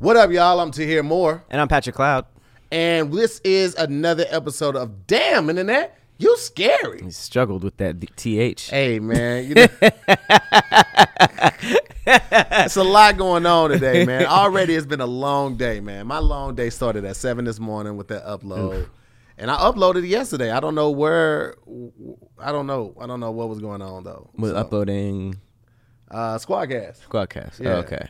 What up, y'all? I'm to hear more, And I'm Patrick Cloud. and this is another episode of Damn Internet. You scary. He struggled with that th. Hey man, you know, it's a lot going on today, man. Already, it's been a long day, man. My long day started at seven this morning with that upload, and I uploaded yesterday. I don't know where. I don't know. I don't know what was going on though. With So, uploading uh, Squadcast. Squadcast. Yeah. Oh, okay.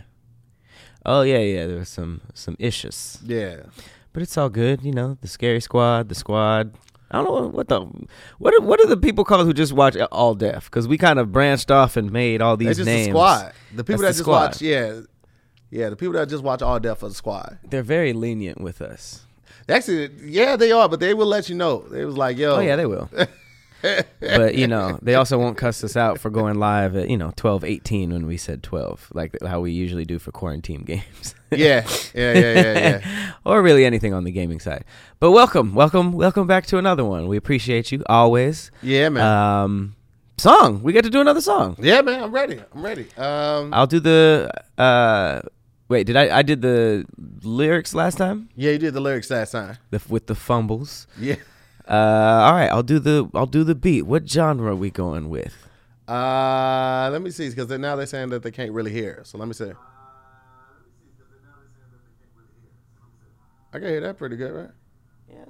Oh yeah, yeah. There was some some issues, Yeah. but it's all good. You know, the scary squad, the squad. I don't know what the what are, what are the people called who just watch all deaf? Because we kind of branched off and made all these just names. the squad. The people That's that the just squad. watch, yeah, yeah. The people that just watch all deaf for the squad. They're very lenient with us. Actually, yeah, they are, but they will let you know. They was like, yo, Oh yeah, they will. but you know, they also won't cuss us out for going live at you know twelve eighteen when we said twelve, like how we usually do for quarantine games. yeah, yeah, yeah, yeah, yeah. or really anything on the gaming side. But welcome, welcome, welcome back to another one. We appreciate you always. Yeah, man. Um, song. We get to do another song. yeah, man. I'm ready. I'm ready. Um, I'll do the. Uh, wait, did I? I did the lyrics last time yeah, you did the lyrics last time. the, with the fumbles. Yeah. Uh, all right, I'll do the. I'll do the beat. What genre are we going with? Uh, let me see, because now they're saying that they can't really hear. So let me see. I can hear that pretty good, right? Yes.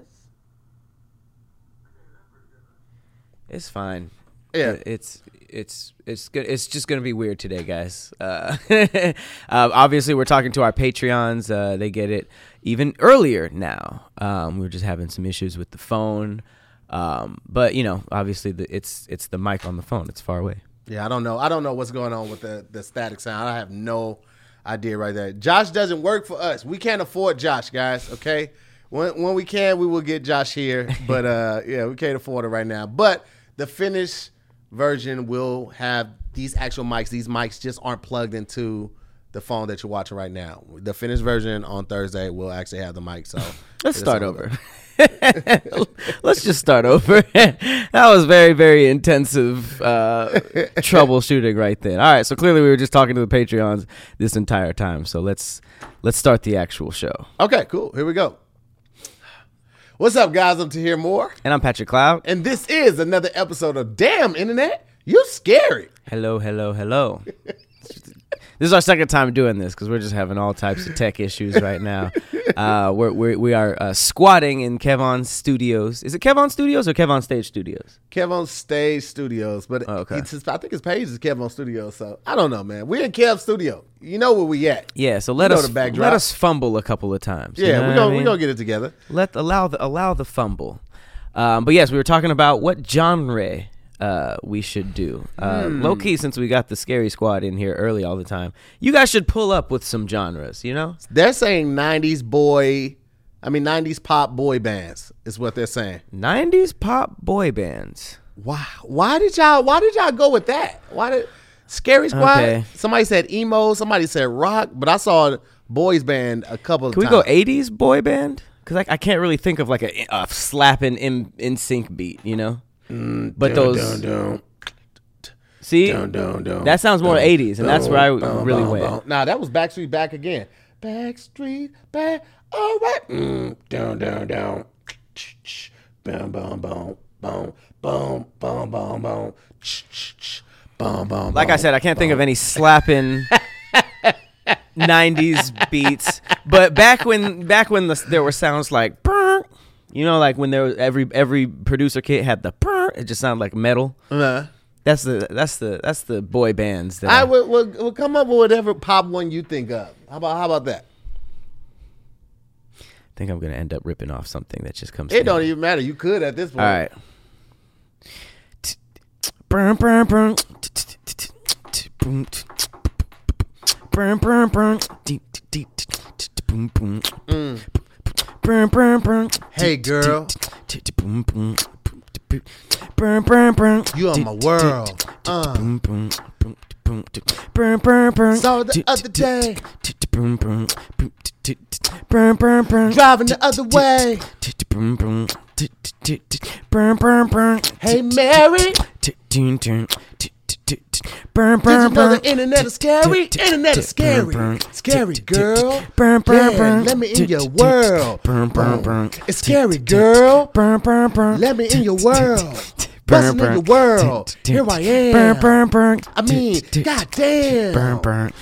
It's fine. Yeah. It's it's it's good. It's just gonna be weird today, guys. Uh, uh, obviously, we're talking to our Patreons. Uh, they get it even earlier now. Um, we were just having some issues with the phone, um, but you know, obviously, the, it's it's the mic on the phone. It's far away. Yeah, I don't know. I don't know what's going on with the, the static sound. I have no idea right there. Josh doesn't work for us. We can't afford Josh, guys. Okay, when when we can, we will get Josh here. But uh, yeah, we can't afford it right now. But the finished version will have these actual mics. These mics just aren't plugged into the phone that you're watching right now. The finished version on Thursday will actually have the mic. So Let's start over. Let's just start over. that was very, very intensive uh, troubleshooting right then. All right, so clearly we were just talking to the Patreons this entire time. So let's let's start the actual show. Okay, cool. Here we go. What's up, guys? I'm to hear more. And I'm Patrick Cloud. And this is another episode of Damn Internet. You scary. Hello, hello, hello. This is our second time doing this because we're just having all types of tech issues right now. Uh, we're, we're we are uh, squatting in Kevon Studios. Is it Kevon Studios or Kevon Stage Studios? Kev on Stage Studios, but Oh, okay. it's his- I think his page is Kev on Studios. So I don't know, man. We're in Kev Studio. You know where we at? Yeah. So let know us let us fumble a couple of times. you Yeah, know we're gonna I we're gonna get it together. let allow the allow the fumble. Um, but yes, we were talking about what genre uh, we should do. Uh, Hmm. Low key, since we got the scary squad in here early all the time, you guys should pull up with some genres. You know, They're saying '90s boy, I mean '90s pop boy bands is what they're saying. '90s pop boy bands. Why? Why did y'all? Why did y'all go with that? Why did Scary Squad? Okay. Somebody said emo. Somebody said rock. But I saw boys band a couple of Can we times. go '80s boy band? Because I, I can't really think of like a, a slapping in in sync beat. You know, Mm, but those Dun, see dun, dun, dun, that sounds more dun, '80s, and that's where I really went. dun. Nah, that was Backstreet back again. Backstreet back. All right. Mm, down, down, down. Boom, boom, boom, boom, boom, boom, boom, boom. Boom, boom, Like I said, I can't think of any slapping '90s beats. But back when back when the, there were sounds like, you know, like when there was every every producer kit had the, "Brr," it just sounded like metal. Uh, That's the that's the that's the boy bands. That I will come up with whatever pop one you think of. How about how about that? I think I'm gonna end up ripping off something that just comes. It don't even matter. You could at this point. All right. Brr, brr. Boom, boom. Hey, girl. You are my world. Uh. Saw the other day. Driving the other way. Hey, Mary. Burn, burn, the burn. internet is scary? Internet is scary. Scary, girl. Burn, burn, burn. Let me in your world. Burn, burn, burn. It's scary, girl. Burn, burn, burn. Let me in your world. Burn, Bustin' in your world. Here I am. Burn, burn, burn. I mean, goddamn. Burn, burn.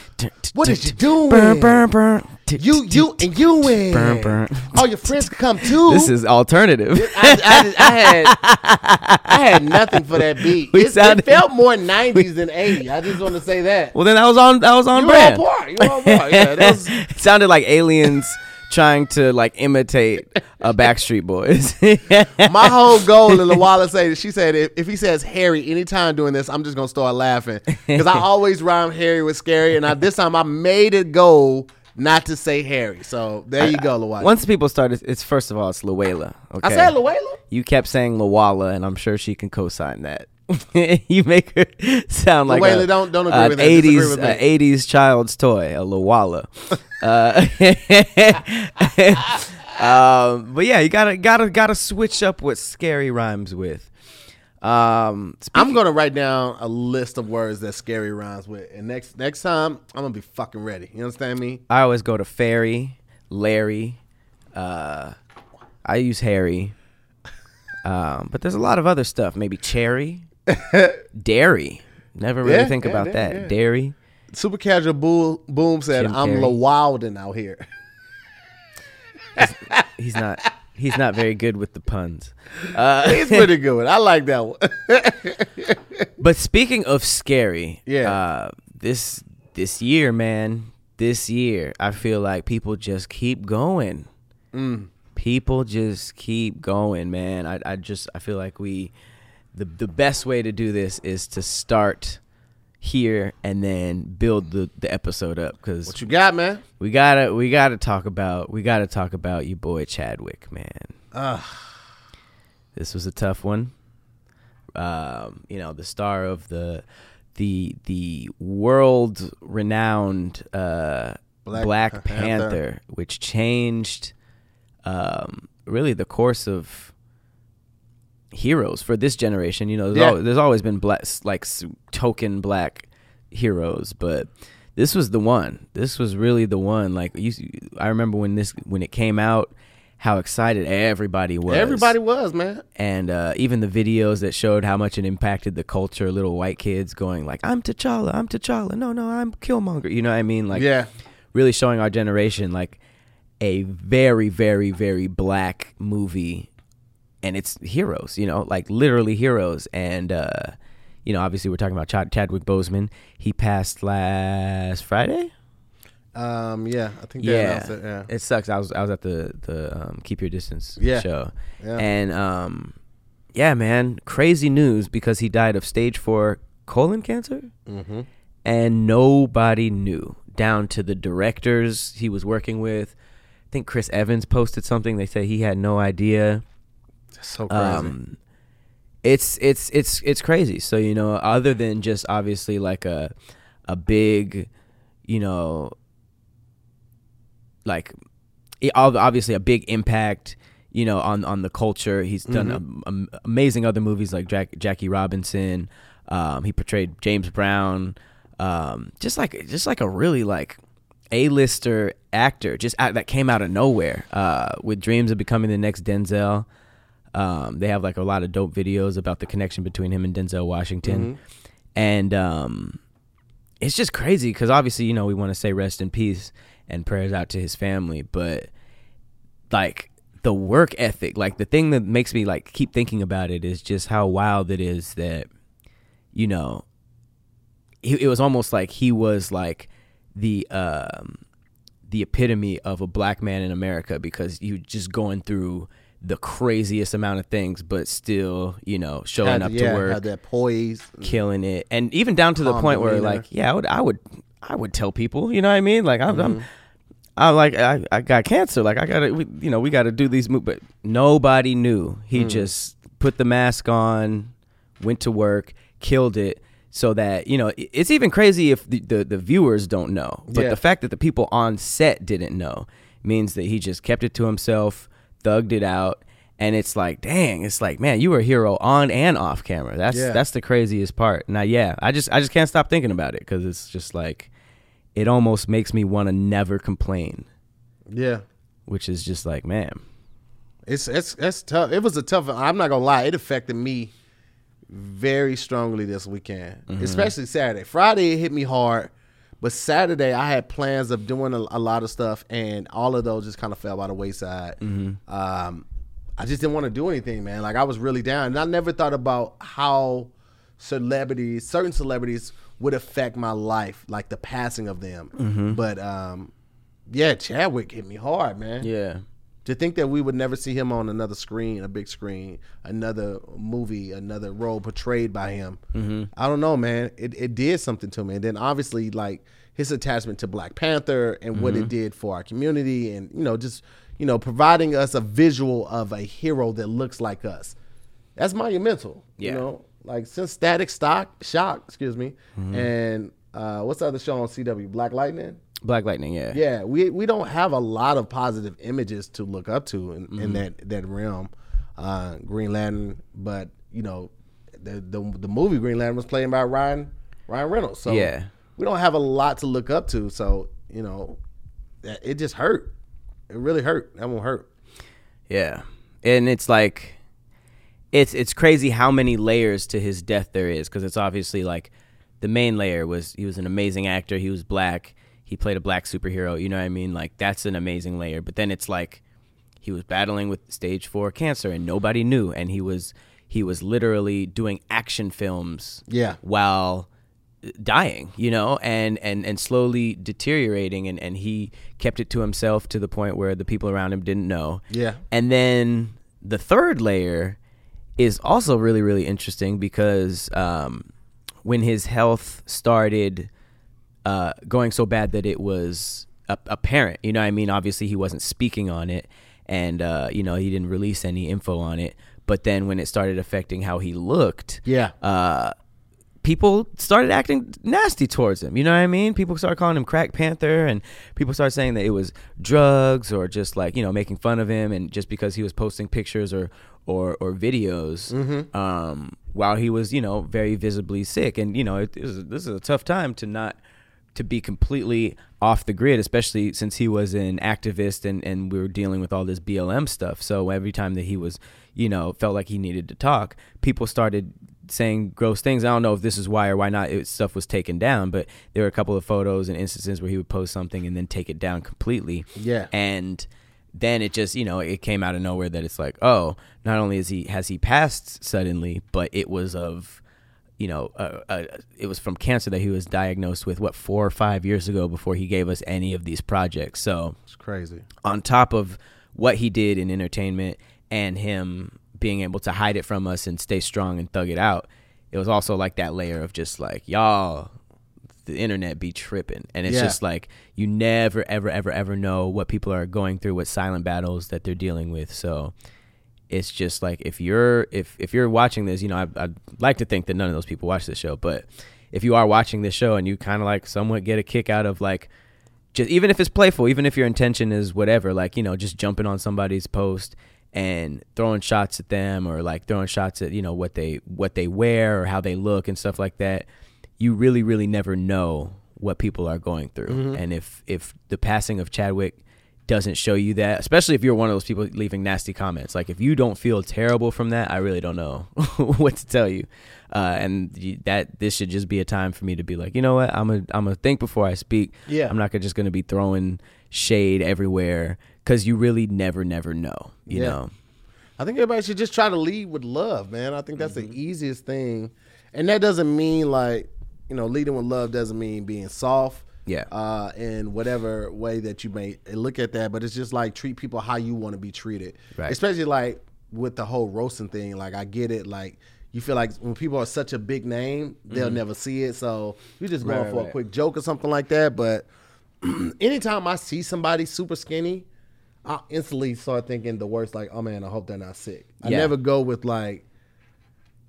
What is you doing? Burn, burn, burn. You, you, and you win. Burn, burn. All your friends can come too. This is alternative. I, I, I had I had nothing for that beat. We It, sounded- it felt more '90s than '80s. I just want to say that. Well, then that was on. That was on You brand. on par. You on par. Yeah, that was, it sounded like aliens trying to like imitate a Backstreet Boys. my whole goal. And Lawala said she said if, if he says Harry anytime doing this, I'm just gonna start laughing because I always rhyme Harry with scary, and I, this time I made it goal not to say Harry. So there you go, Lawala. Once people started, it's first of all, it's Luella. Okay. I said Luella. You kept saying Lawala, and I'm sure she can co-sign that. you make her sound like Luella, a, don't- don't agree with that. 80s, with me. a 80s child's toy, a Lawala. uh, um, but yeah, you gotta gotta gotta switch up what scary rhymes with. Um, I'm gonna write down a list of words that scary rhymes with, and next next time I'm gonna be fucking ready. You understand me? I always go to Fairy, Larry. Uh, I use Harry. Um, but there's a lot of other stuff. Maybe cherry, dairy. Never really Yeah, think yeah, about yeah, that. Dairy. Super casual boom, boom said, Jim "I'm Carrey. Lawalden out here." He's not. He's not very good with the puns. Uh, He's pretty good. I like that one. but speaking of scary, Yeah. Uh, this this year, man, this year, I feel like people just keep going. Mm. People just keep going, man. I, I just I feel like we the the best way to do this is to start here and then build the, the episode up because what you got, man? we gotta we gotta talk about we gotta talk about you boy Chadwick, man. Ugh. This was a tough one. Um, you know, the star of the the the world renowned uh, Black Black, Panther. Panther, which changed um, really the course of heroes for this generation. You know, there's, Yeah. al- there's always been black, like s- token black heroes, but this was the one. This was really the one. Like you, I remember when this when it came out, how excited everybody was. Everybody was, man. and uh, even the videos that showed how much it impacted the culture. Little white kids going like, "I'm T'Challa, I'm T'Challa." No, no, I'm Killmonger. You know what I mean? Like, yeah, really showing our generation like a very, very, very black movie, and it's heroes. You know, like literally heroes. And uh, you know, obviously, we're talking about Chad- Chadwick Boseman. He passed last Friday. um, yeah. I think they Yeah. announced it. Yeah, It sucks. I was I was at the the um, Keep Your Distance Yeah. show, Yeah. and um, yeah, man, crazy news because he died of stage four colon cancer, mm-hmm. and nobody knew down to the directors he was working with. I think Chris Evans posted something. They said he had no idea. So crazy. Um, it's it's it's it's crazy. So you know, other than just obviously like a a big, you know, like obviously a big impact, you know, on on the culture. He's done am- am- amazing other movies like Jack, Jackie Robinson. Um, he portrayed James Brown. Um, just like just like a really like a-lister actor, just out, that came out of nowhere. Uh, with dreams of becoming the next Denzel. Um, they have like a lot of dope videos about the connection between him and Denzel Washington, and um, it's just crazy because obviously you know we want to say rest in peace and prayers out to his family, but like the work ethic, like the thing that makes me like keep thinking about it is just how wild it is that you know it, it was almost like he was like the um the epitome of a black man in America because you just going through the craziest amount of things but still you know showing Had- up yeah, to work had that poise. killing it and even down to the point where like yeah I would I would I would tell people you know what I mean like I'm, Mm-hmm. I'm I like I, I got cancer like I gotta we, you know we gotta do these moves but nobody knew he Mm. just put the mask on went to work killed it so that you know it's even crazy if the, the, the viewers don't know but Yeah. the fact that the people on set didn't know means that he just kept it to himself thugged it out and it's like, dang, it's like, man, you were a hero on and off camera. That's Yeah. that's the craziest part. Now, yeah, I just I just can't stop thinking about it because it's just like, it almost makes me want to never complain, Yeah. which is just like, man, It's it's it's tough. It was a tough. I'm not gonna lie. It affected me very strongly this weekend, mm-hmm. especially Saturday. Friday it hit me hard, but Saturday I had plans of doing a, a lot of stuff, and all of those just kind of fell by the wayside. Um, I just didn't want to do anything, man. Like I was really down, and I never thought about how celebrities, certain celebrities, would affect my life, like the passing of them. But um, yeah, Chadwick hit me hard, man. yeah, To think that we would never see him on another screen, a big screen, another movie, another role portrayed by him. Mm-hmm. I don't know, man. It it did something to me, and then obviously like his attachment to Black Panther and what it did for our community, and you know just you know providing us a visual of a hero that looks like us. That's monumental. Yeah. You know, like since Static Stock Shock, excuse me, and uh, what's the other show on CW? Black Lightning. Black Lightning, yeah, Yeah, we we don't have a lot of positive images to look up to in, in that that realm. Uh, Green Lantern, but you know, the, the the movie Green Lantern was played by Ryan Ryan Reynolds. So Yeah. we don't have a lot to look up to. So you know, it just hurt. It really hurt. That won't hurt. Yeah. And it's like it's it's crazy how many layers to his death there is because it's obviously like the main layer was he was an amazing actor, he was black, he played a black superhero, you know what I mean? Like that's an amazing layer. But then it's like he was battling with stage 4 cancer and nobody knew and he was he was literally doing action films Yeah. while dying you know and and and slowly deteriorating and and he kept it to himself to the point where the people around him didn't know Yeah. and then the third layer is also really really interesting because um when his health started uh going so bad that it was apparent you know what i mean obviously he wasn't speaking on it and uh you know he didn't release any info on it but then when it started affecting how he looked Yeah. uh, people started acting nasty towards him. You know what I mean? People started calling him Crack Panther, and people started saying that it was drugs or just like you know making fun of him, and just because he was posting pictures or or or videos um, while he was you know very visibly sick, and you know it, it was, this is a tough time to not to be completely off the grid, especially since he was an activist and, and we were dealing with all this BLM stuff. So every time that he was, you know, felt like he needed to talk, people started saying gross things. I don't know if this is why or why not it, stuff was taken down, but there were a couple of photos and instances where he would post something and then take it down completely. Yeah. And then it just, you know, it came out of nowhere that it's like, oh, not only is he has he passed suddenly, but it was of you know, uh, uh, it was from cancer that he was diagnosed with what four or five years ago before he gave us any of these projects. So It's crazy. on top of what he did in entertainment and him being able to hide it from us and stay strong and thug it out, it was also like that layer of just like y'all, the internet be tripping, and it's Yeah. just like you never ever ever ever know what people are going through, what silent battles that they're dealing with. So it's just like if you're if if you're watching this, you know, I, I'd like to think that none of those people watch this show, but if you are watching this show and you kind of like somewhat get a kick out of like just even if it's playful, even if your intention is whatever, like you know, just jumping on somebody's post and throwing shots at them or like throwing shots at you know what they what they wear or how they look and stuff like that, you really really never know what people are going through. Mm-hmm. And if if the passing of Chadwick doesn't show you that, especially if you're one of those people leaving nasty comments. Like if you don't feel terrible from that, I really don't know what to tell you. Uh, and that this should just be a time for me to be like, you know what, I'm a I'm gonna think before I speak. Yeah. I'm not gonna, just gonna be throwing shade everywhere because you really never never know. You Yeah. know. I think everybody should just try to lead with love, man. I think that's the easiest thing. And that doesn't mean like, you know, leading with love doesn't mean being soft. Yeah. Uh, in whatever way that you may look at that, but it's just like treat people how you want to be treated. Right. Especially like with the whole roasting thing. Like I get it. Like you feel like when people are such a big name, they'll never see it. So you're just going Mm-hmm. Right, for a quick joke or something like that. But anytime I see somebody super skinny, I instantly start thinking the worst. Like, oh man, I hope they're not sick. I Yeah. never go with like,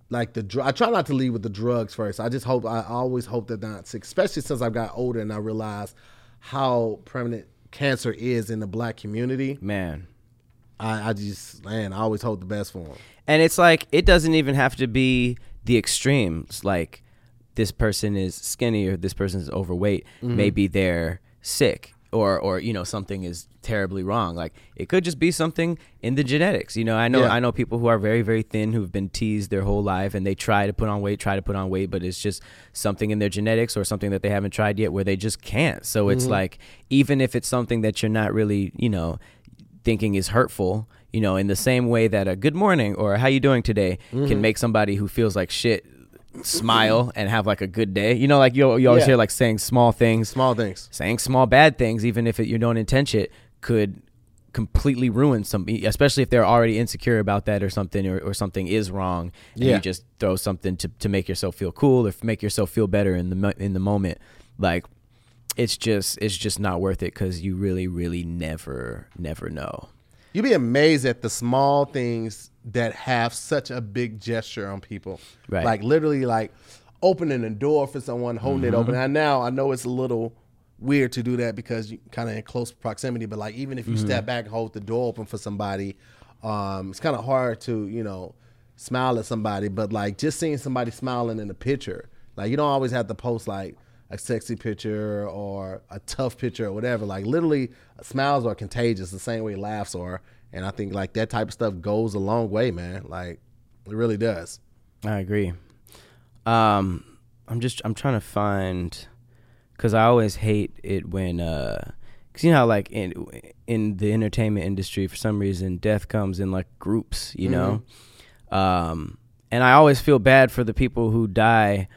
like the dr- I try not to lead with the drugs first. I just hope I always hope they're not especially since I've got older and I realize how prevalent cancer is in the black community. Man. I, I just man, I always hope the best for him. And it's like it doesn't even have to be the extremes. Like this person is skinny or this person is overweight. Mm-hmm. Maybe they're sick or or you know something is terribly wrong. Like it could just be something in the genetics. You know, I know Yeah. I know people who are very very thin who've been teased their whole life and they try to put on weight, try to put on weight, but it's just something in their genetics or something that they haven't tried yet where they just can't. So it's mm-hmm. like even if it's something that you're not really, you know, thinking is hurtful, you know, in the same way that a good morning or how you doing today can mm-hmm. make somebody who feels like shit smile and have like a good day. You know, like you, you always Yeah. hear like saying small things, Small things. saying small bad things, even if it, you don't intend it, could completely ruin some, especially if they're already insecure about that or something, or, or something is wrong. And Yeah. you just throw something to, to make yourself feel cool or make yourself feel better in the in the moment. Like it's just it's just not worth it because you really really never never know. You'd be amazed at the small things that have such a big gesture on people. Right. Like literally like opening a door for someone, holding it Mm-hmm. open. And now I know it's a little weird to do that because you kind of in close proximity, but like even if you Mm-hmm. step back and hold the door open for somebody, um, it's kind of hard to, you know, smile at somebody, but like just seeing somebody smiling in a picture, like you don't always have to post like a sexy picture or a tough picture or whatever. Like literally, smiles are contagious the same way laughs are, and I think like that type of stuff goes a long way, man. Like it really does. I agree. Um, I'm just I'm trying to find because I always hate it when uh, cause you know how like in in the entertainment industry for some reason death comes in like groups, you know, um, and I always feel bad for the people who die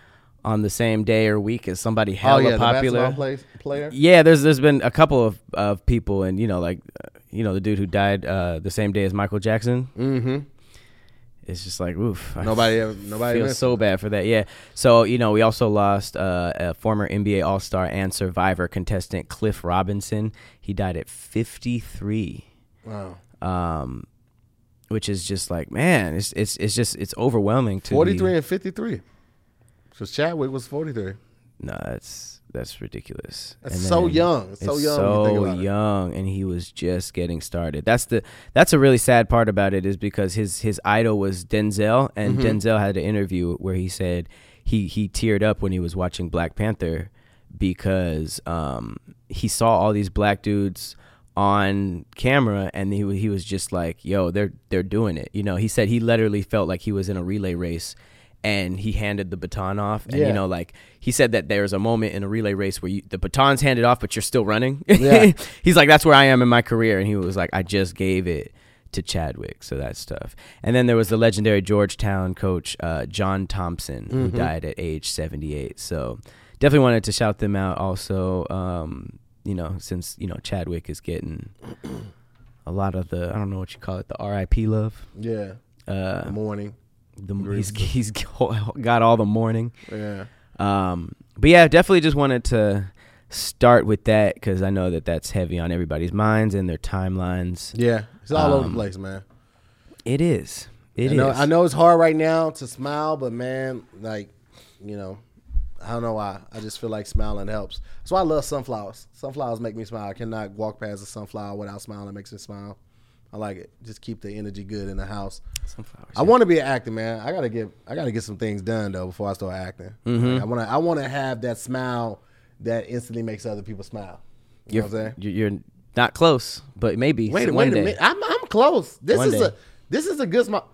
on the same day or week as somebody oh, hella oh, yeah, popular. Player. Yeah, there's there's been a couple of, of people, and you know, like uh, you know, the dude who died uh, the same day as Michael Jackson. Mm-hmm. It's just like oof. Nobody, nobody feels so bad for that. Yeah. So you know, we also lost uh, a former NBA All Star and Survivor contestant Cliff Robinson. He died at 53. Wow. Um, which is just like man, it's it's it's just it's overwhelming to 43 and 53. Because Chadwick was 43. No, that's that's ridiculous. That's and so young, so young. So young, and he was just getting started. That's the that's a really sad part about it is because his his idol was Denzel, and mm-hmm. Denzel had an interview where he said he he teared up when he was watching Black Panther because um, he saw all these black dudes on camera and he he was just like, "Yo, they're they're doing it." You know, he said he literally felt like he was in a relay race and he handed the baton off and Yeah. you know like he said that there's a moment in a relay race where you, the baton's handed off but you're still running Yeah. he's like that's where i am in my career and he was like i just gave it to chadwick so that's tough and then there was the legendary georgetown coach uh, john thompson who Mm-hmm. died at age 78 so definitely wanted to shout them out also um, you know since you know chadwick is getting a lot of the i don't know what you call it the rip love Yeah. uh, Mourning. The, he's, he's got all the mourning Yeah. um, but yeah, definitely just wanted to start with that because I know that that's heavy on everybody's minds and their timelines. Yeah. It's all over Um, the place, man. It is. It I know, is. I know it's hard right now to smile, but man, like, you know, I don't know why. I just feel like smiling helps. That's why I love sunflowers. Sunflowers make me smile. I cannot walk past a sunflower without smiling. It makes me smile. I like it. Just keep the energy good in the house. Sunflowers. I want to be an actor, man. I gotta get I gotta get some things done though before I start acting. Mm-hmm. Like, I wanna I wanna have that smile that instantly makes other people smile. You you're, know what I'm saying? you're, not close, but maybe Wait, wait a minute. I'm I'm close. This One is day. a this is a good smile.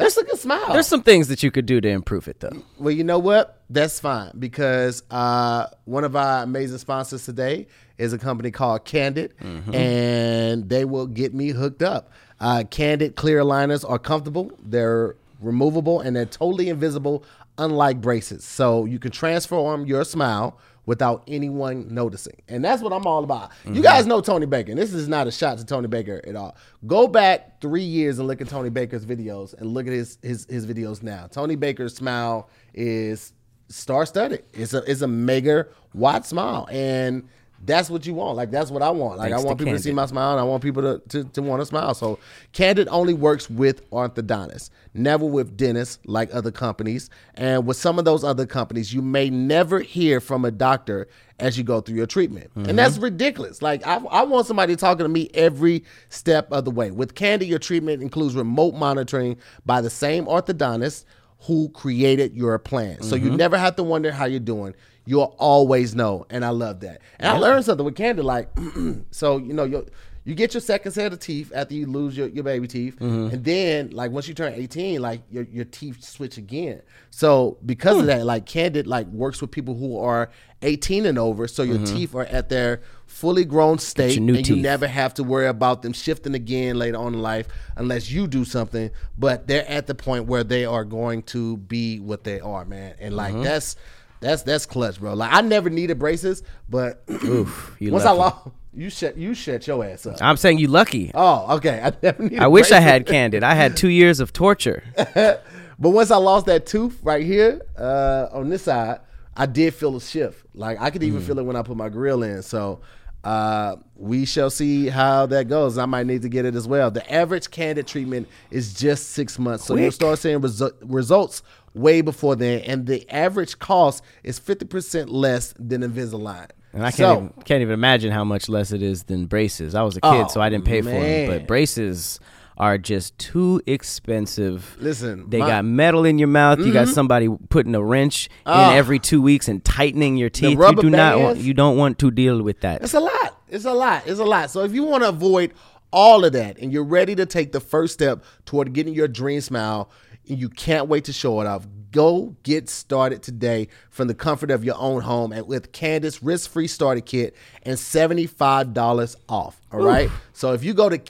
That's a good smile. There's some things that you could do to improve it, though. Well, you know what? That's fine because uh, one of our amazing sponsors today is a company called Candid, and they will get me hooked up. Uh, Candid clear aligners are comfortable, they're removable, and they're totally invisible, unlike braces. So you can transform your smile without anyone noticing. And that's what I'm all about. You mm-hmm. guys know Tony Baker. And this is not a shot to Tony Baker at all. Go back three years and look at Tony Baker's videos and look at his his, his videos now. Tony Baker's smile is star studded. It's a it's a mega watt smile. And that's what you want. Like that's what I want. Like Thanks I want to people to see my smile, and I want people to, to, to want to smile. So Candid only works with orthodontists, never with dentists like other companies. And with some of those other companies, you may never hear from a doctor as you go through your treatment, and that's mm-hmm. ridiculous. Like I, I want somebody talking to me every step of the way. With Candid, your treatment includes remote monitoring by the same orthodontist who created your plan. So you mm-hmm. never have to wonder how you're doing. You'll always know, and I love that. And I learned something with Candid, like, so you know, you you get your second set of teeth after you lose your, your baby teeth, and then like once you turn 18, like your, your teeth switch again. So because of that, like Candid like works with people who are 18 and over, so your teeth are at their fully grown state, and you never have to worry about them shifting again later on in life unless you do something. But they're at the point where they are going to be what they are, man. And like Mm-hmm. that's that's that's clutch, bro. Like I never needed braces, but Oof, you once I lost, you shut you shut your ass up. I'm saying you lucky. Oh, okay. I never needed I wish I had Candid. I had two years of torture. But once I lost that tooth right here uh, on this side, I did feel a shift. Like I could Mm. even feel it when I put my grill in. So uh, we shall see how that goes. I might need to get it as well. The average candid treatment is just six months, so you'll start seeing resu- results way before then. And the average cost is fifty percent less than Invisalign. And I can't So- even, can't even imagine how much less it is than braces. I was a kid, Oh, so I didn't pay for them. But braces are just too expensive. Listen, they my- Mm-hmm. got metal in your mouth. You got somebody putting a wrench Oh. in every two weeks and tightening your teeth. You do not want. You don't want to deal with that. It's a lot. It's a lot. It's a lot. So if you want to avoid all of that and you're ready to take the first step toward getting your dream smile and you can't wait to show it off, go get started today from the comfort of your own home and with Candid's risk-free starter kit and $75 off. All right. So if you go to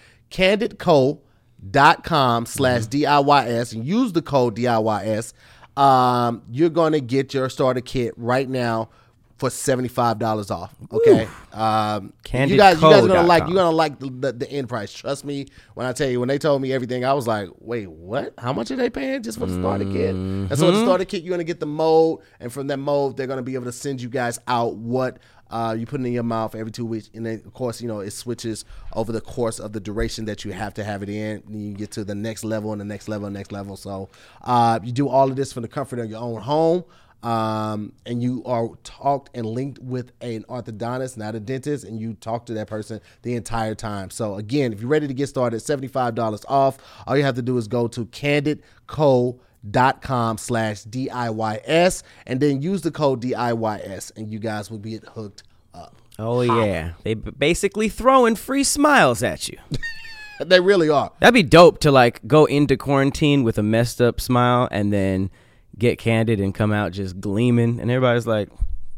candidco.com slash DIYS and use the code DIYS, um, you're going to get your starter kit right now for $75 off. Okay. Um, you guys, you guys are to like, you're to like the, the, the end price. Trust me when I tell you, when they told me everything, I was like, wait, what? How much are they paying just for the starter kit? And so the starter kit, you're to get the mold. And from that mold, they're to be able to send you guys out what uh, you put it in your mouth every two weeks, and then of course you know it switches over the course of the duration that you have to have it in. And you get to the next level and the next level and next level. So uh, you do all of this from the comfort of your own home, um, and you are talked and linked with an orthodontist, not a dentist, and you talk to that person the entire time. So again, if you're ready to get started, seventy five dollars off. All you have to do is go to Candid Co dot com slash DIYS and then use the code DIYS and you guys will be hooked up. Oh yeah, they basically throwing free smiles at you. They really are. That'd be dope to like go into quarantine with a messed up smile and then get candid and come out just gleaming, and everybody's like,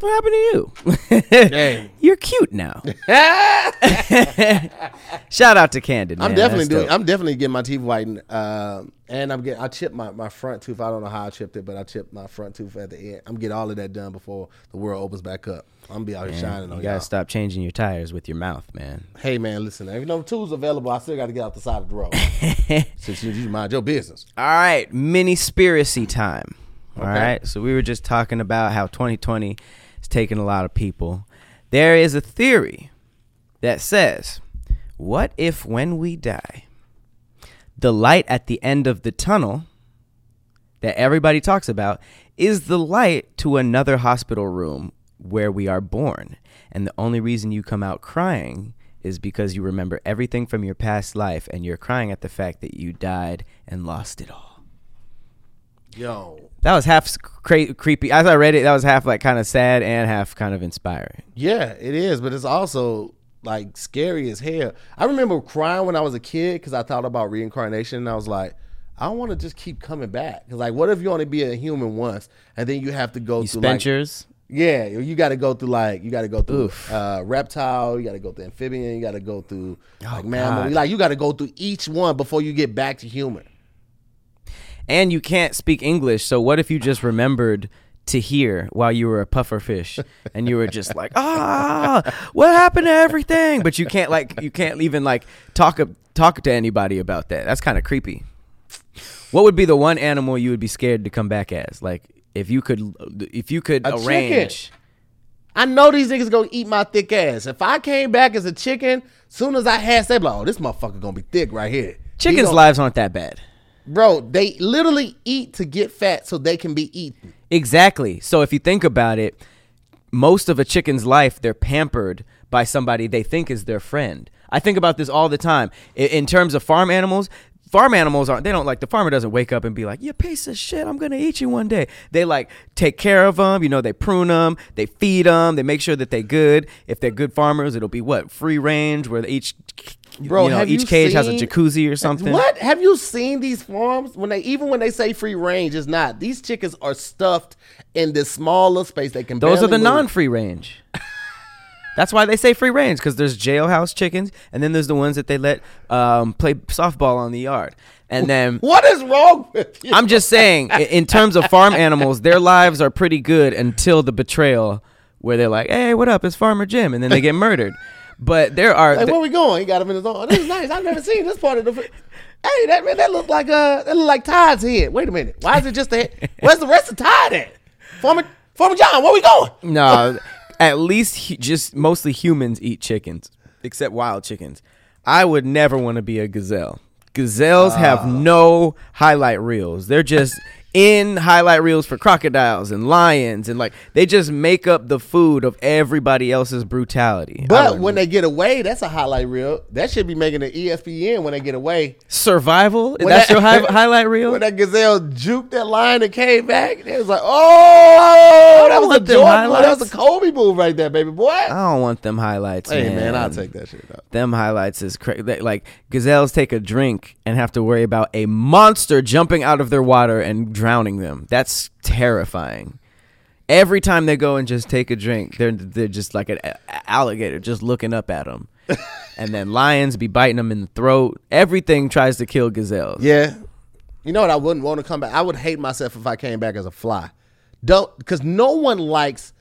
"What happened to you? You're cute now." Shout out to Candid. Man. I'm definitely That's doing. dope. I'm definitely getting my teeth whitened, uh, and I'm getting. I chipped my, my front tooth. I don't know how I chipped it, but I chipped my front tooth at the end. I'm getting all of that done before the world opens back up. I'm gonna be out here shining on you on gotta y'all. stop changing your tires with your mouth, man. Hey man, listen. If no tools available, I still got to get out the side of the road. Since you, you mind your business. All right, mini spiracy time. All Okay. right, so we were just talking about how 2020 is taking a lot of people. There is a theory that says, what if when we die, the light at the end of the tunnel that everybody talks about is the light to another hospital room where we are born. And the only reason you come out crying is because you remember everything from your past life and you're crying at the fact that you died and lost it all. Yo, That was half cra- creepy. As I read it, that was half like kind of sad and half kind of inspiring. Yeah, it is, but it's also like scary as hell. I remember crying when I was a kid because I thought about reincarnation, and I was like, I want to just keep coming back. Because like, what if you only be a human once, and then you have to go You through spent like, yeah, you got to go through like you got to go through uh, reptile, you got to go through amphibian, you got to go through like Oh, mammal, God. like you got to go through each one before you get back to human. And you can't speak English, so what if you just remembered to hear while you were a puffer fish and you were just like, ah, what happened to everything? But you can't like you can't even like talk talk to anybody about that. That's kind of creepy. What would be the one animal you would be scared to come back as? Like if you could if you could A chicken. arrange I know these niggas gonna eat my thick ass. If I came back as a chicken, soon as I had, they be like, oh, this motherfucker gonna be thick right here. Chickens' gonna- lives aren't that bad. Bro, they literally eat to get fat so they can be eaten. Exactly. So if you think about it, most of a chicken's life, they're pampered by somebody they think is their friend. I think about this all the time. I- In terms of farm animals, farm animals aren't, they don't like, the farmer doesn't wake up and be like, you piece of shit, I'm to eat you one day. They like take care of them, you know, they prune them, they feed them, they make sure that they're good. If they're good farmers, it'll be what? Free range where each, Bro, you know, each cage has a jacuzzi or something. What have you seen these farms when they even when they say free range? It's not. These chickens are stuffed in this smaller space. They can. Those are the non-free range. That's why they say free range because there's jailhouse chickens, and then there's the ones that they let um, play softball on the yard. And then What is wrong with you? I'm just saying, in terms of farm animals, their lives are pretty good until the betrayal, where they're like, "Hey, what up? It's Farmer Jim," and then they get murdered. But there are Like, where we going? He got him in his own. This is nice. I've never seen this part of the. Hey, that man, that looked like uh, that looked like Todd's head. Wait a minute. Why is it just the? Where's the rest of Todd at? Former Former John, where we going? No, at least hu- just mostly humans eat chickens, except wild chickens. I would never want to be a gazelle. Gazelles have no highlight reels. They're just in highlight reels for crocodiles and lions and like they just make up the food of everybody else's brutality. But when they get away, that's a highlight reel. That should be making an ESPN when they get away. survival, When that's that- your hi- highlight reel. When that gazelle juked that lion and came back, it was like, oh, that was a Jordan, move. that was a Kobe move right there, baby boy. I don't want them highlights. hey man, man, I'll take that shit. Up. them highlights is crazy. Like gazelles take a drink and have to worry about a monster jumping out of their water and drowning them. That's terrifying. Every time they go and just take a drink, they're they're just like an alligator just looking up at them. and then lions be biting them in the throat. Everything tries to kill gazelles. Yeah, you know what? I wouldn't want to come back. I would hate myself if I came back as a fly. Don't because no one likes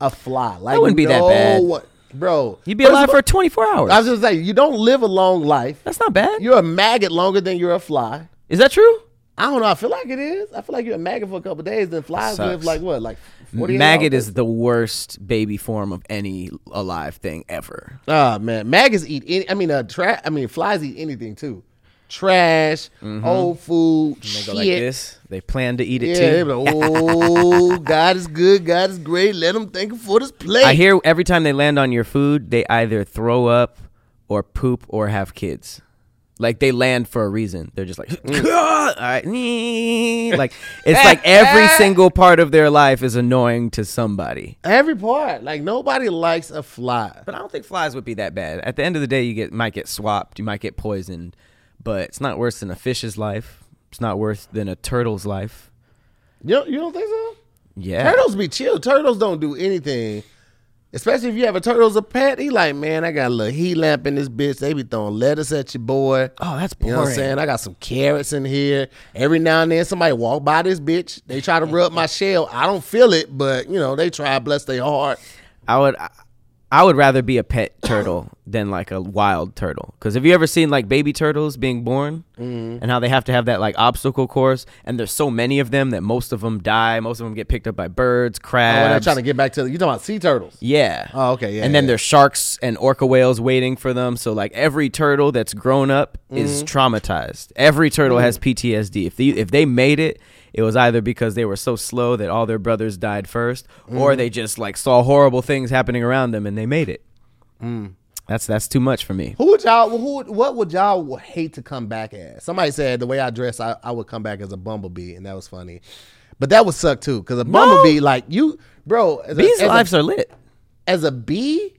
a fly. Like wouldn't be that bad. one- bro. You'd be alive for 24 hours. I was just saying, you don't live a long life. That's not bad. You're a maggot longer than you're a fly. Is that true? I don't know. I feel like it is. I feel like you're a maggot for a couple days. Then flies live Sucks. like what, like forty. Maggot is the worst baby form of any alive thing ever. Ah man, maggots eat any. I mean, uh, tra- I mean, flies eat anything too. Trash, old food, Mm-hmm. They shit. go like this. They plan to eat it Yeah, too. like, oh, God is good, God is great. Let them him think for this plate. I hear every time they land on your food, they either throw up or poop or have kids. Like they land for a reason. They're just like, mm. all right, like it's like every single part of their life is annoying to somebody. every part. Like nobody likes a fly. But I don't think flies would be that bad. At the end of the day, you get might get swapped, you might get poisoned, but it's not worse than a fish's life. It's not worse than a turtle's life. You don't, you don't think so? Yeah, Turtles be chill. Turtles don't do anything. Especially if you have a turtle as a pet. He like, man, I got a little heat lamp in this bitch. They be throwing lettuce at your boy. Oh, that's boring. You know what I'm saying? I got some carrots in here. Every now and then somebody walk by this bitch. They try to rub my shell. I don't feel it, but you know, they try bless their heart. I would I would rather be a pet turtle than like a wild turtle. Because have you ever seen like baby turtles being born Mm-hmm. and how they have to have that like obstacle course and there's so many of them that most of them die. Most of them get picked up by birds, Oh, when they're crabs. trying to get back to the, you talking about sea turtles. yeah. Oh, okay, yeah, And then yeah. there's sharks and orca whales waiting for them. So like every turtle that's grown up is Mm-hmm. traumatized. Every turtle has PTSD. If they if they made it, it was either because they were so slow that all their brothers died 1st Mm-hmm. or they just like saw horrible things happening around them and they made it. Mm. That's that's too much for me. Who would y'all? Who? What would y'all hate to come back as? Somebody said the way I dress, I, I would come back as a bumblebee, and that was funny. But that would suck too, because a bumblebee, like you, bro, as a, Bees' as, lives a, are lit. as a bee,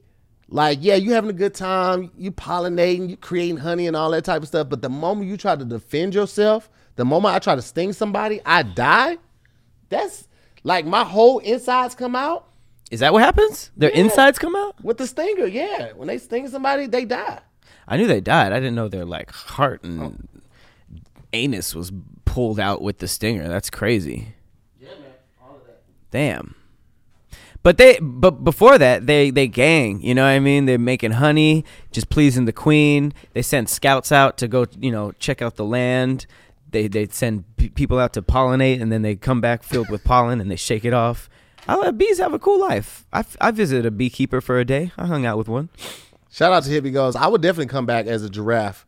like yeah, you having a good time, you pollinating, you creating honey and all that type of stuff. But the moment you try to defend yourself, the moment I try to sting somebody, I die. That's like my whole insides come out Is that what happens? Their Yeah. insides come out? with the stinger. Yeah, when they sting somebody, they die. I knew they died. I didn't know their like heart and oh. anus was pulled out with the stinger. That's crazy. Yeah, man, all of that. Damn. But they but before that they they gang, you know what I mean? They're making honey, just pleasing the queen. They send scouts out to go, you know, check out the land. They they send p- people out to pollinate and then they come back filled with pollen and they shake it off. I let bees have a cool life. I, f- I visited a beekeeper for a day. I hung out with one. Shout out to Hippie Goes. I would definitely come back as a giraffe.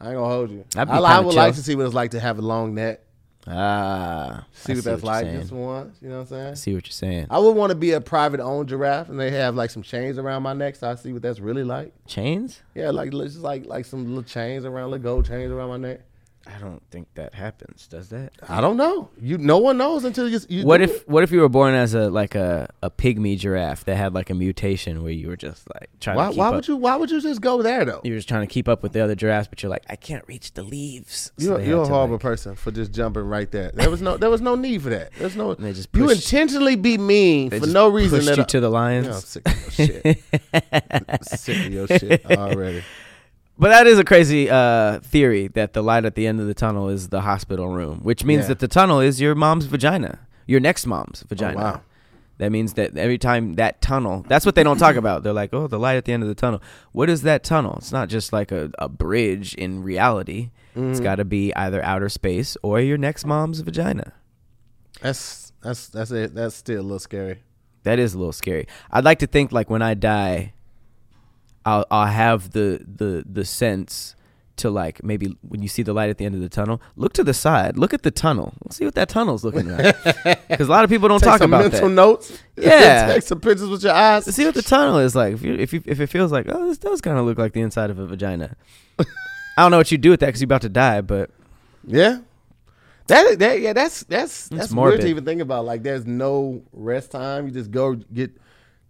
I ain't gonna hold you. I, I would like to see what it's like to have a long neck. Ah, See I what that's like saying. just once. You know what I'm saying? I see what you're saying. I would want to be a private owned giraffe, and they have like some chains around my neck, so I see what that's really like. Chains? Yeah, like just like like some little chains around, little gold chains around my neck. I don't think that happens. Does that? I don't know. You no one knows until you. you What if it. what if you were born as a like a, a pygmy giraffe that had like a mutation where you were just like trying Why, to keep why up? would you? Why would you just go there though? you were just trying to keep up with the other giraffes, but you're like, I can't reach the leaves. So You're, you're a horrible like- person for just jumping right there. There was no there was no need for that. There's no. They just you intentionally be mean they for just no reason. pushed you I- to the Yeah, I'm lions. sick of your shit. sick of your shit already. But that is a crazy uh, theory that the light at the end of the tunnel is the hospital room, which means Yeah. that the tunnel is your mom's vagina, your next mom's vagina. Oh, wow. That means that every time that tunnel, that's what they don't talk about. They're like, oh, the light at the end of the tunnel. What is that tunnel? It's not just like a, a bridge in reality. It's Mm-hmm. got to be either outer space or your next mom's vagina. That's that's that's it. That's still a little scary. That is a little scary. I'd like to think like when I die, I'll I'll have the the the sense to like maybe when you see the light at the end of the tunnel, look to the side, look at the tunnel, Let's see what that tunnel's looking like. Because a lot of people don't Take talk some about mental that. notes. Yeah. Take some pictures with your eyes. See what the tunnel is like. If you if you, if it feels like oh this does kind of look like the inside of a vagina. I don't know what you do with that because you're about to die, but Yeah. That, that yeah, that's that's that's weird morbid. to even think about. Like, there's no rest time. You just go get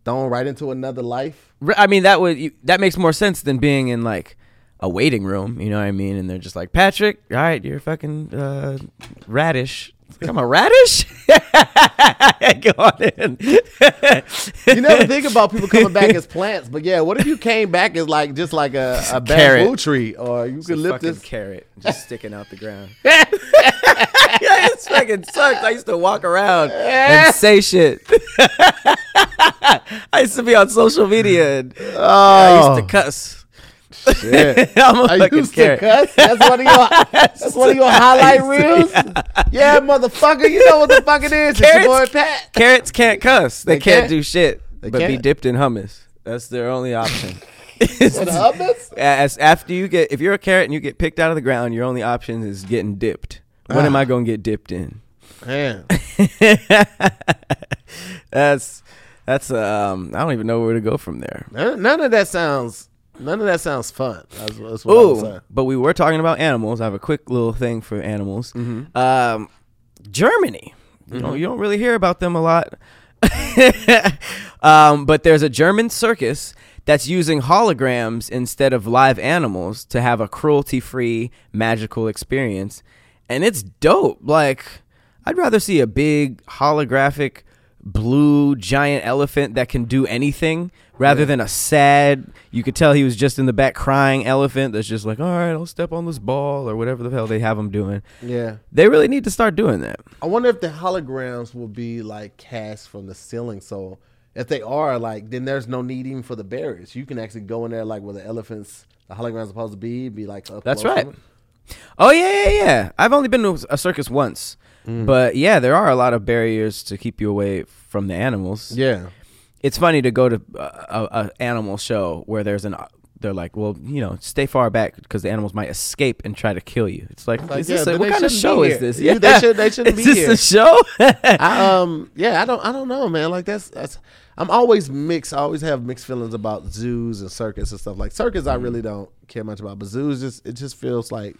thrown right into another life. I mean, that would that makes more sense than being in like a waiting room. You know what I mean? And they're just like, Patrick, all right, you're fucking uh, radish. Like, I'm a radish. Go on in. You never think about people coming back as plants, but yeah, what if you came back as like just like a, a carrot. bamboo tree, or you could lift this? carrot just sticking out the ground. yeah, it's fucking sucks. I used to walk around and say shit. I used to be on social media and I Oh, used to oh. cuss. Shit. I'm a I fucking used carrot. to cuss. That's one of your. That's one of your highlight reels. Yeah, motherfucker. You know what the fuck it is. It's your boy Carrots- Pat. Carrots can't cuss. They, They can't, can't? do shit They but be can't? dipped in hummus. That's their only option. The hummus? As after you get, if you're a carrot and you get picked out of the ground, your only option is getting dipped. What am Ah. I gonna get dipped in? Man, that's that's um. I don't even know where to go from there. none, none of that sounds. None of that sounds fun. That's, that's what I was saying. but we were talking about animals. I have a quick little thing for animals. Mm-hmm. Um, Germany. You don't you don't really hear about them a lot. um, but there's a German circus that's using holograms instead of live animals to have a cruelty-free magical experience, and it's dope. Like I'd rather see a big holographic blue giant elephant that can do anything rather than a sad you could tell he was just in the back crying elephant that's just like all right i'll step on this ball or whatever the hell they have him doing Yeah. they really need to start doing that I wonder if the holograms will be like cast from the ceiling. So if they are, like, then there's no need even for the barriers. You can actually go in there, like, where the elephants, the holograms supposed to be, be like, up That's right. oh yeah yeah yeah i've only been to a circus once mm. but yeah there are a lot of barriers to keep you away from the animals Yeah. It's funny to go to a, a, animal show where there's an they're like well you know stay far back because the animals might escape and try to kill you it's like, like, is this yeah, a, what kind of show is this You- they should- they shouldn't is be this here. a show I, um, yeah, I don't, I don't know, man. Like that's, that's. I'm always mixed. I always have mixed feelings about zoos and circus and stuff. Like circus, I really don't care much about, but zoos just, it just feels like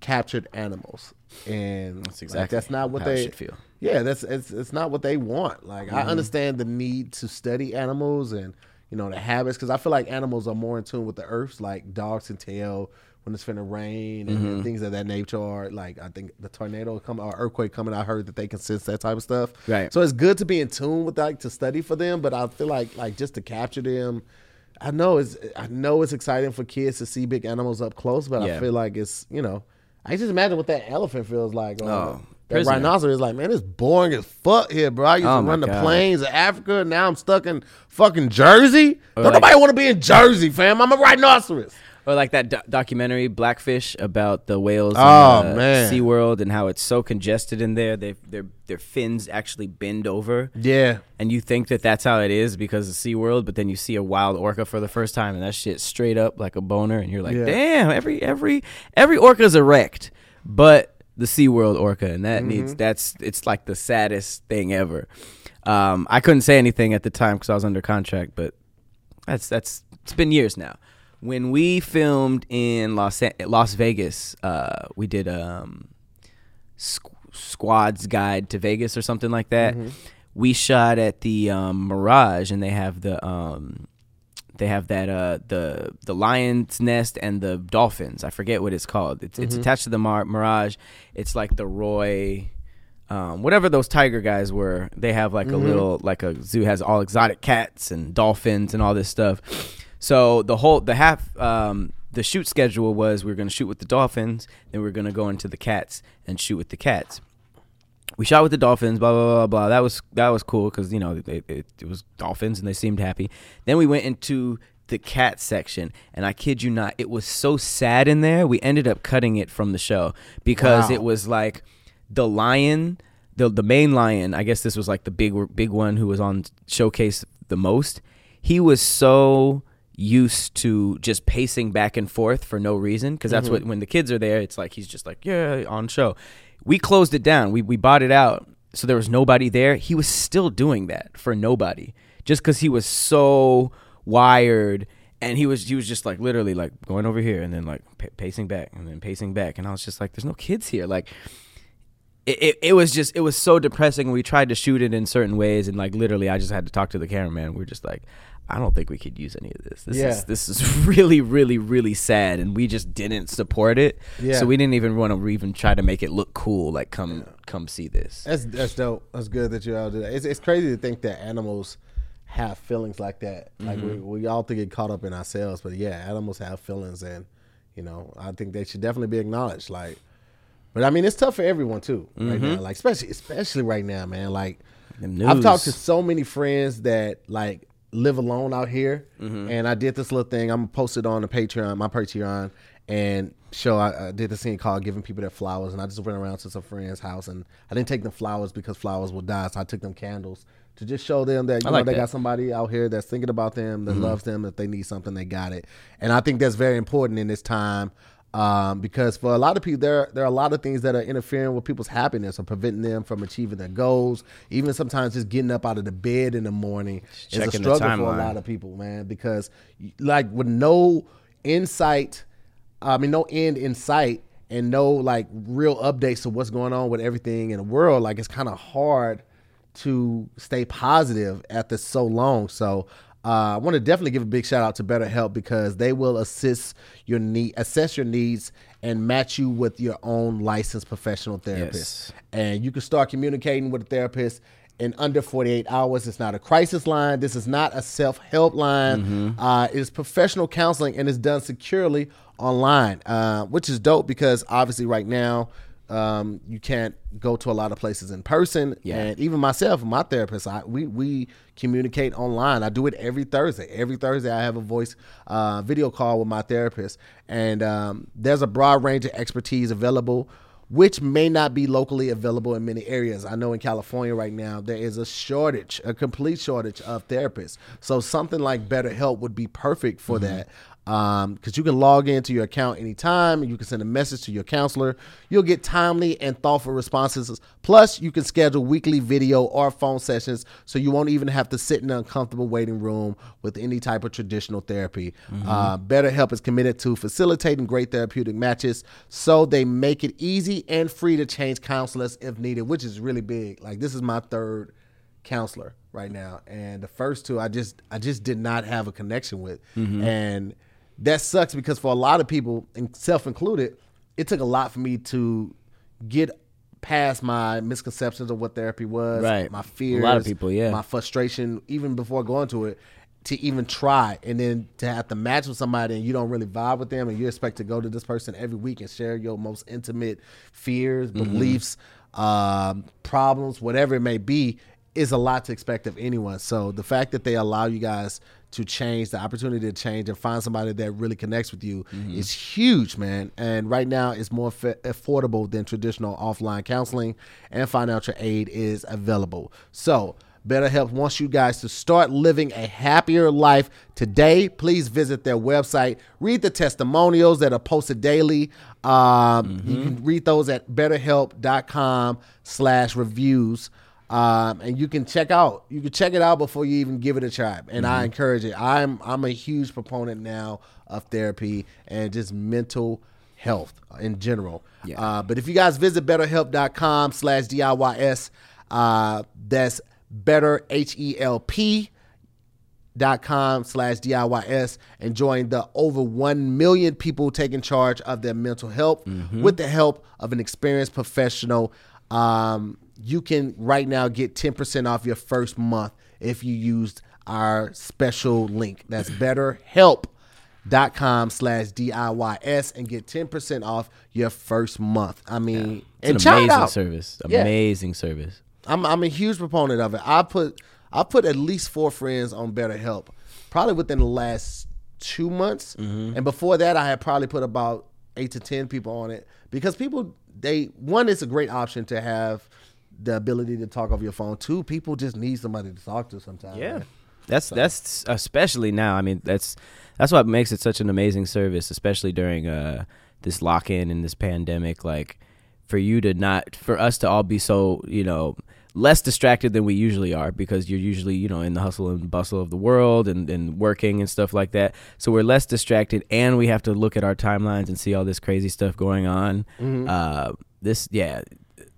captured animals, and That's like, exactly that's not what they should feel. Yeah, that's it's it's not what they want. Like I mm-hmm. understand the need to study animals and you know the habits because I feel like animals are more in tune with the earths. Like dogs can tell when it's finna rain and mm-hmm. things of that nature. Or like I think the tornado come or earthquake coming. I heard that they can sense that type of stuff. Right. So it's good to be in tune with like to study for them, but I feel like like just to capture them. I know it's I know it's exciting for kids to see big animals up close, but Yeah. I feel like it's you know I just imagine what that elephant feels like. Or Oh, that rhinoceros is like, man, it's boring as fuck here, bro. I used Oh to run the God. plains of Africa. and Now I'm stuck in fucking Jersey. Or Don't like- nobody want to be in Jersey, fam. I'm a rhinoceros. Or like that do- documentary Blackfish about the whales Oh, in uh, man. SeaWorld and how it's so congested in there. They their their fins actually bend over. Yeah. And you think that that's how it is because of SeaWorld, but then you see a wild orca for the first time and that shit straight up like a boner and you're like, Yeah. "Damn, every every every orca's erect." But the SeaWorld orca and that needs that's it's like the saddest thing ever. Um, I couldn't say anything at the time cuz I was under contract, but that's that's it's been years now. When we filmed in Los Las Vegas, uh, we did um, Squ- Squad's Guide to Vegas or something like that. We shot at the um, Mirage, and they have the um, they have that uh, the the lion's nest and the dolphins. I forget what it's called. It's it's attached to the Mar- Mirage. It's like the Roy. Um, whatever those tiger guys were, they have like a little like a zoo has all exotic cats and dolphins and all this stuff. So the whole the half um, the shoot schedule was we were going to shoot with the dolphins, then we were going to go into the cats and shoot with the cats. We shot with the dolphins, blah blah blah blah. That was that was cool because you know it, it, it was dolphins and they seemed happy. Then we went into the cat section, and I kid you not, it was so sad in there. We ended up cutting it from the show because Wow. it was like the lion, the the main lion. I guess this was like the big big one who was on showcase the most. He was so used to just pacing back and forth for no reason because that's mm-hmm. what when the kids are there, it's like he's just like yeah on show. We closed it down. We we bought it out, so there was nobody there. He was still doing that for nobody, just because he was so wired. And he was he was just like literally like going over here and then like pa- pacing back and then pacing back and I was just like there's no kids here like it, it, it was just it was so depressing we tried to shoot it in certain ways and like literally i just had to talk to the cameraman we are just like i don't think we could use any of this this Yeah. is this is really really really sad and we just didn't support it Yeah. so we didn't even want to even try to make it look cool like come come see this That's that's dope. That's good that you all do that. It's it's crazy to think that animals have feelings like that. Like we, mm-hmm. we all think get caught up in ourselves, but yeah, animals have feelings, and you know, I think they should definitely be acknowledged. Like, but I mean, it's tough for everyone too right now. Mm-hmm. Like, especially especially right now, man. Like, I've talked to so many friends that like live alone out here, mm-hmm. and I did this little thing. I'm posted on the Patreon, my Patreon, and show. I, I did this thing called giving people their flowers, and I just went around to some friends' house, and I didn't take them flowers because flowers will die, so I took them candles to just show them that you I know like they that. got somebody out here that's thinking about them, that mm-hmm. loves them. If they need something, they got it, and I think that's very important in this time. Um, because for a lot of people, there there are a lot of things that are interfering with people's happiness or preventing them from achieving their goals. Even sometimes just getting up out of the bed in the morning is a struggle for a lot of people, man. Because like with no insight, I mean no end in sight, and no like real updates to what's going on with everything in the world, like it's kind of hard to stay positive after so long. So uh, I want to definitely give a big shout out to BetterHelp because they will assist your need, assess your needs, and match you with your own licensed professional therapist. Yes. And you can start communicating with a therapist in under 48 hours. It's not a crisis line. This is not a self help line. Uh, it is professional counseling and it's done securely online, uh, which is dope because obviously right now. Um, you can't go to a lot of places in person, Yeah. and even myself my therapist, I we we communicate online. I do it every Thursday. Every Thursday, I have a voice uh, video call with my therapist, and um, there's a broad range of expertise available, which may not be locally available in many areas. I know in California right now there is a shortage, a complete shortage of therapists. So something like BetterHelp would be perfect for that Um, because you can log into your account anytime. You can send a message to your counselor. You'll get timely and thoughtful responses. Plus, you can schedule weekly video or phone sessions, so you won't even have to sit in an uncomfortable waiting room with any type of traditional therapy. Mm-hmm. Uh, BetterHelp is committed to facilitating great therapeutic matches, so they make it easy and free to change counselors if needed, which is really big. Like this is my third counselor right now and the first two i just i just did not have a connection with mm-hmm. and that sucks because for a lot of people and self included it took a lot for me to get past my misconceptions of what therapy was Right. my A lot of people, yeah. my frustration even before going to it to even try and then to have to match with somebody and you don't really vibe with them and you expect to go to this person every week and share your most intimate fears Mm-hmm. beliefs um, problems whatever it may be is a lot to expect of anyone. So the fact that they allow you guys to change, the opportunity to change and find somebody that really connects with you is huge, man. And right now, it's more fa- affordable than traditional offline counseling, and financial aid is available. So BetterHelp wants you guys to start living a happier life today. Please visit their website, read the testimonials that are posted daily. Um, You can read those at betterhelp.com slash reviews. Um, and you can check out you can check it out before you even give it a try. And I encourage it. I'm I'm a huge proponent now of therapy and just mental health in general. Yeah. Uh, but if you guys visit betterhelp.com slash DIYS, uh, that's better H E L P dot com slash DIYS and join the over 1 million people taking charge of their mental health with the help of an experienced professional. Um, you can right now get 10% off your first month if you used our special link. That's betterhelp.com slash DIYS and get 10% off your first month. I mean, It's and an amazing service. Yeah. Amazing service. I'm I'm a huge proponent of it. I put I put at least four friends on BetterHelp, probably within the last two months, Mm-hmm. and before that, I had probably put about eight to ten people on it because people they one it's a great option to have the ability to talk over your phone. Two, people just need somebody to talk to sometimes. man. That's that's especially now. I mean, that's that's what makes it such an amazing service, especially during uh this lock in and this pandemic. Like for you to not, for us to all be so, you know, less distracted than we usually are because you're usually, you know, in the hustle and bustle of the world and, and working and stuff like that. So we're less distracted and we have to look at our timelines and see all this crazy stuff going on. Uh, this, yeah,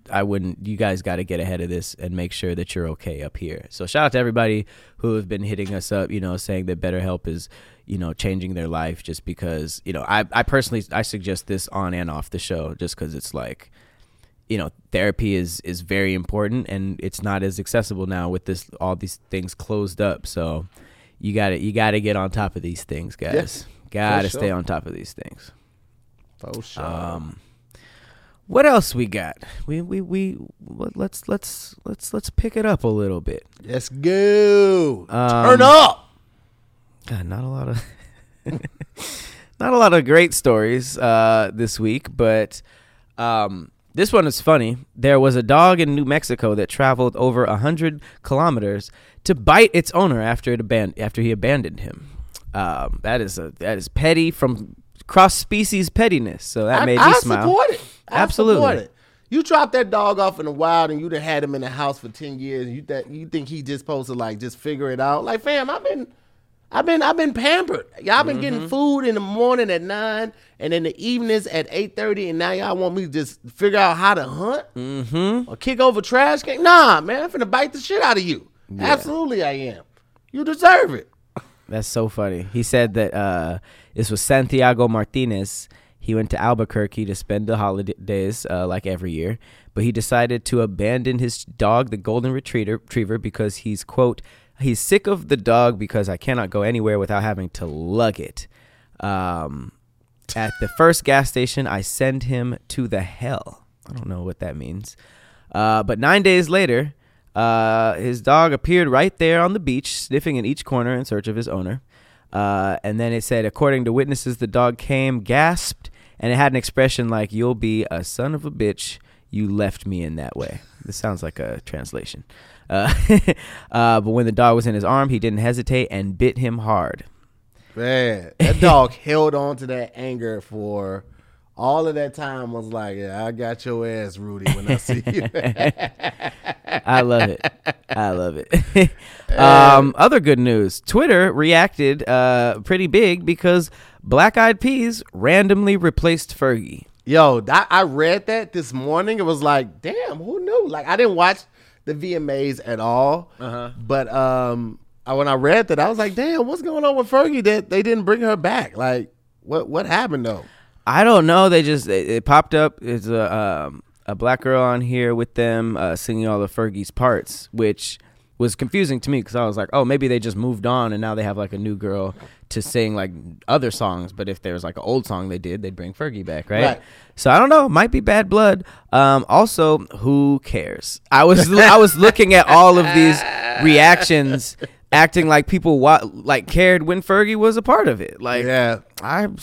I wouldn't. You guys got to get ahead of this and make sure that you're okay up here. So shout out to everybody who have been hitting us up. You know, saying that BetterHelp is, you know, changing their life just because. You know, I I personally I suggest this on and off the show just because it's like, you know, therapy is is very important and it's not as accessible now with this all these things closed up. So you got to you got to get on top of these things, guys. got to sure. stay on top of these things. for sure. Um, what else we got? We we we let- let's let's let's let's pick it up a little bit. Let's go. Um, Turn up. God, not a lot of not a lot of great stories uh, this week, but um, this one is funny. There was a dog in New Mexico that traveled over a hundred kilometers to bite its owner after it aban- after he abandoned him. Um, that is a that is petty from cross species pettiness. So that I, made I me smile. support it. I Absolutely. You drop that dog off in the wild and you done had him in the house for ten years. You that you think he just supposed to like just figure it out? Like, fam, I've been, I've been, I've been pampered. Y'all been Mm-hmm. getting food in the morning at nine and in the evenings at eight thirty, and now y'all want me to just figure out how to hunt Mm-hmm. or kick over trash can? Nah, man, I'm finna bite the shit out of you. Absolutely, I am. You deserve it. That's so funny. He said that uh, this was Santiago Martinez. He went to Albuquerque to spend the holidays uh, like every year, but he decided to abandon his dog, the golden retriever, because he's quote he's sick of the dog because I cannot go anywhere without having to lug it. Um, at the first gas station, I send him to the hell. I don't know what that means. Uh, but nine days later, uh, his dog appeared right there on the beach, sniffing in each corner in search of his owner. Uh, and then it said, according to witnesses, the dog came, gasped, and it had an expression like, You'll be a son of a bitch. You left me in that way. This sounds like a translation. Uh, uh, but when the dog was in his arm, he didn't hesitate and bit him hard. Man, that dog held on to that anger for all of that time. Was like, yeah, I got your ass, Rudy. When I see you, I love it. I love it. um, other good news: Twitter reacted uh, pretty big because Black Eyed Peas randomly replaced Fergie. yo, that, I read that this morning. It was like, damn, who knew? Like, I didn't watch the VMAs at all, Uh-huh. but um, I, when I read that, I was like, damn, what's going on with Fergie? That they didn't bring her back? Like, what what happened though? I don't know. They just it, it popped up. It's a um, a black girl on here with them uh, singing all of Fergie's parts, which was confusing to me because I was like, oh, maybe they just moved on and now they have like a new girl to sing like other songs. But if there was like an old song they did, they'd bring Fergie back, right? Right. So I don't know. Might be bad blood. Um, also, who cares? I was I was looking at all of these reactions, acting like people wa- like cared when Fergie was a part of it. Like, Yeah. I'm.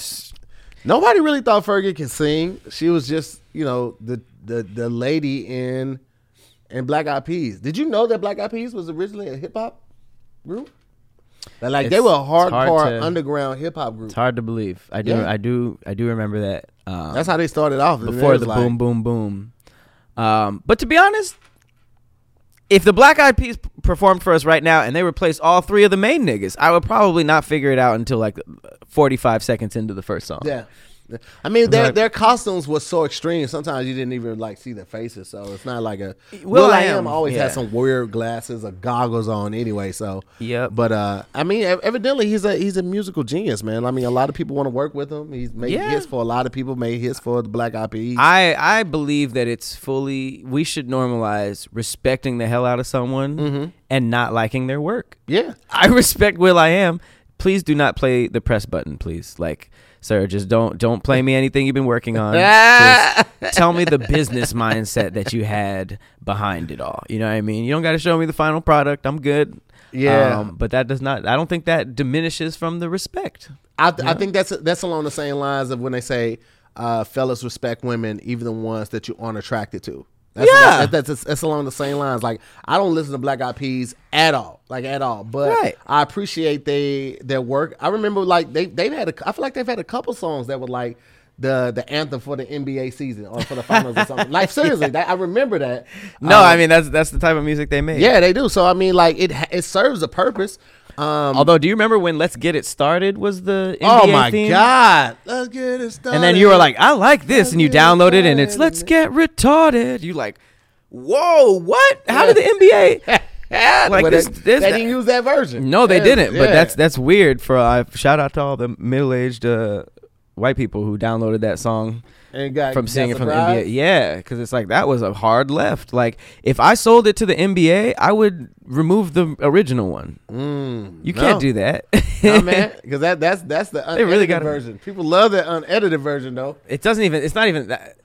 Nobody really thought Fergie could sing. She was just, you know, the the the lady in in Black Eyed Peas. Did you know that Black Eyed Peas was originally a hip hop group? That, like they were a it's hard hardcore to- underground hip hop group. It's hard to believe. I do. Yeah. I do. I do remember that. Um, That's how they started off. before the like- boom, boom, boom. Um, but to be honest, if the Black Eyed Peas performed for us right now and they replaced all three of the main niggas, I would probably not figure it out until like 45 seconds into the first song. Yeah. I mean, their their costumes was so extreme. Sometimes you didn't even like see their faces, so it's not like a. Will Will I I Am always yeah. had some weird glasses or goggles on anyway. So Yep. But uh, I mean, evidently he's a he's a musical genius, man. I mean, a lot of people want to work with him. He's made Yeah. hits for a lot of people. Made hits for the Black Eyed Peas. I I believe that it's fully we should normalize respecting the hell out of someone Mm-hmm. and not liking their work. yeah. I respect Will I Am. Please do not play the press button, please. Like, sir, just don't don't play me anything you've been working on. Just tell me the business mindset that you had behind it all. You know what I mean? You don't got to show me the final product. I'm good. Yeah. Um, but that does not. I don't think that diminishes from the respect. I, th- I think that's that's along the same lines of when they say uh, fellas respect women, even the ones that you aren't attracted to. That's, Yeah. that- that's that's along the same lines. Like I don't listen to Black Eyed Peas at all, like at all. But Right. I appreciate they their work. I remember like they they've had a, I feel like they've had a couple songs that were like the the anthem for the NBA season or for the finals or something. Like seriously, that, I remember that. No, Um, I mean that's that's the type of music they make. yeah, they do. So I mean, like it it serves a purpose. Um, Although, do you remember when "Let's Get It Started" was the NBA oh my theme? god, let's get it started. And then you were like, I like this, and you Let's get download it, and it's "Let's Get Retarded." You like, whoa, what? How did the NBA? Yeah, Like this- they, this- they didn't use that version. No, they Yeah, didn't. But yeah. that's that's weird. For uh, shout out to all the middle aged uh, white people who downloaded that song and got, from got it from the. NBA. Yeah, because it's like that was a hard left. Like if I sold it to the NBA, I would remove the original one. Mm, You no. can't do that. no, man, because that that's that's the unedited really version. People love the unedited version though. it doesn't even. It's not even that.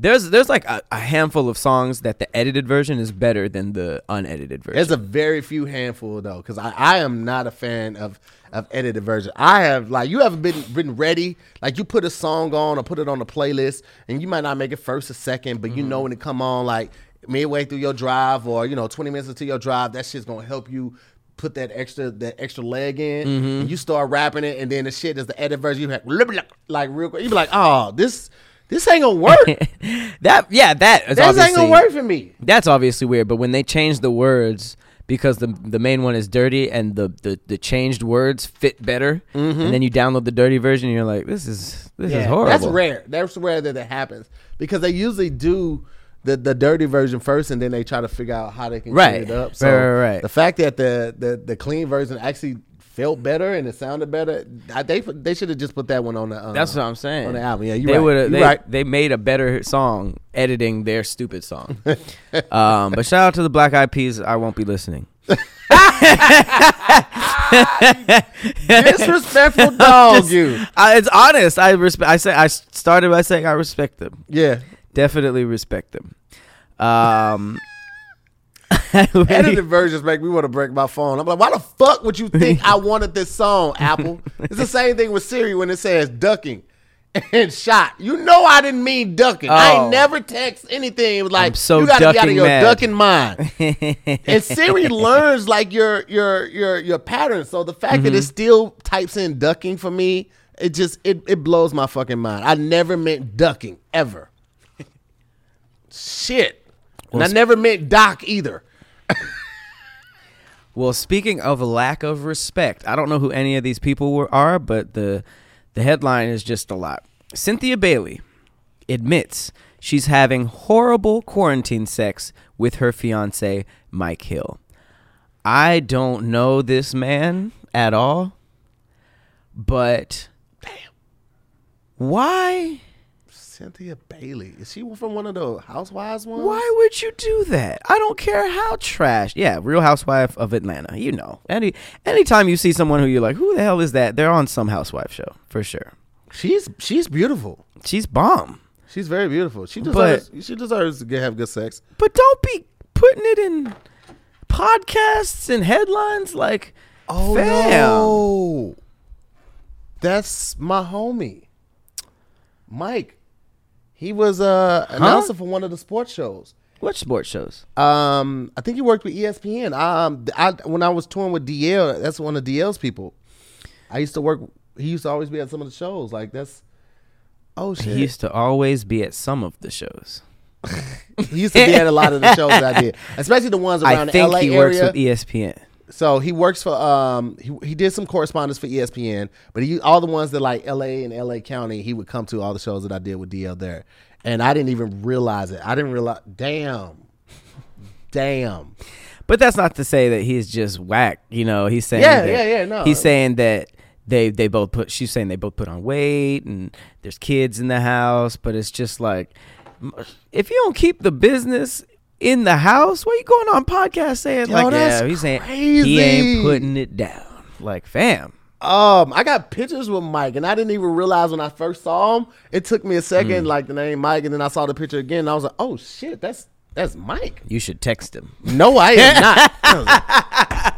There's there's like a, a handful of songs that the edited version is better than the unedited version. There's a very few handful though, because I, I am not a fan of of edited version. I have like you haven't been been ready. Like you put a song on or put it on a playlist, and you might not make it first or second, but you Mm-hmm. know when it come on like midway through your drive or you know 20 minutes into your drive, that shit's gonna help you put that extra that extra leg in. Mm-hmm. And you start rapping it, and then the shit is the edit version. You have like real quick. You be like, oh this this ain't gonna work. that yeah, that is this ain't gonna work for me. That's obviously weird, but when they change the words because the the main one is dirty and the the, the changed words fit better, mm-hmm. and then you download the dirty version, and you're like, this is this is horrible. That's rare. That's rare that it happens because they usually do the, the dirty version first, and then they try to figure out how they can Right. clean it up. Right, right, right. the fact that the, the the clean version actually felt better and it sounded better, I, they they should have just put that one on the. Uh, That's what I'm saying. on the album. Yeah, you they right. they, right. They made a better song editing their stupid song. um, but shout out to the Black Eyed Peas. I won't be listening. Disrespectful dog, you. I, it's honest. I respect. I say I started by saying I respect them. Yeah. Definitely respect them. Um, Edited versions make me want to break my phone. I'm like, why the fuck would you think I wanted this song, Apple? It's the same thing with Siri when it says ducking and shot. You know I didn't mean ducking. I Oh. ain't never text anything like I'm so you gotta be out of your mad. ducking mind. and Siri learns like your your your your pattern. So the fact that it Mm-hmm. still types in ducking for me, it just it, it blows my fucking mind. I never meant ducking ever. Shit. And I never meant doc either. Well, speaking of lack of respect, I don't know who any of these people were, are, but the the headline is just a lot. Cynthia Bailey admits she's having horrible quarantine sex with her fiance Mike Hill. I don't know this man at all, but damn. why? Cynthia Bailey. Is she from one of the Housewives ones? Why would you do that? I don't care how trash. Yeah, Real Housewife of Atlanta. You know, any anytime you see someone who you're like, who the hell is that? They're on some housewife show for sure. She's she's beautiful. She's bomb. She's very beautiful. She But- deserves she deserves to get, have good sex. But don't be putting it in podcasts and headlines like, Oh fam. no, that's my homie, Mike. He was uh announcer for one of the sports shows. What sports shows? Um, I think he worked with ESPN. Um, I when I was touring with DL, that's one of DL's people. I used to work. He used to always be at some of the shows. Like that's. Oh shit! He used to always be at some of the shows. He used to be at a lot of the shows that I did, especially the ones around I the think LA he area. works with ESPN. So he works for um he, he did some correspondence for ESPN, but he all the ones that like LA and LA County, he would come to all the shows that I did with DL there. And I didn't even realize it. I didn't realize damn. Damn. But that's not to say that he's just whack. You know, he's saying Yeah, that- yeah, yeah, no. He's saying that they they both put. She's saying they both put on weight, and there's kids in the house. But it's just like, if you don't keep the business in the house, what are you going on podcast saying Yo, like, that's yeah, he's saying crazy. he ain't putting it down. Like, fam, Um, I got pictures with Mike, and I didn't even realize when I first saw him. It took me a second, like the name Mike, and then I saw the picture again. And I was like, "Oh shit, that's that's Mike." you should text him. No, I am not. I was like,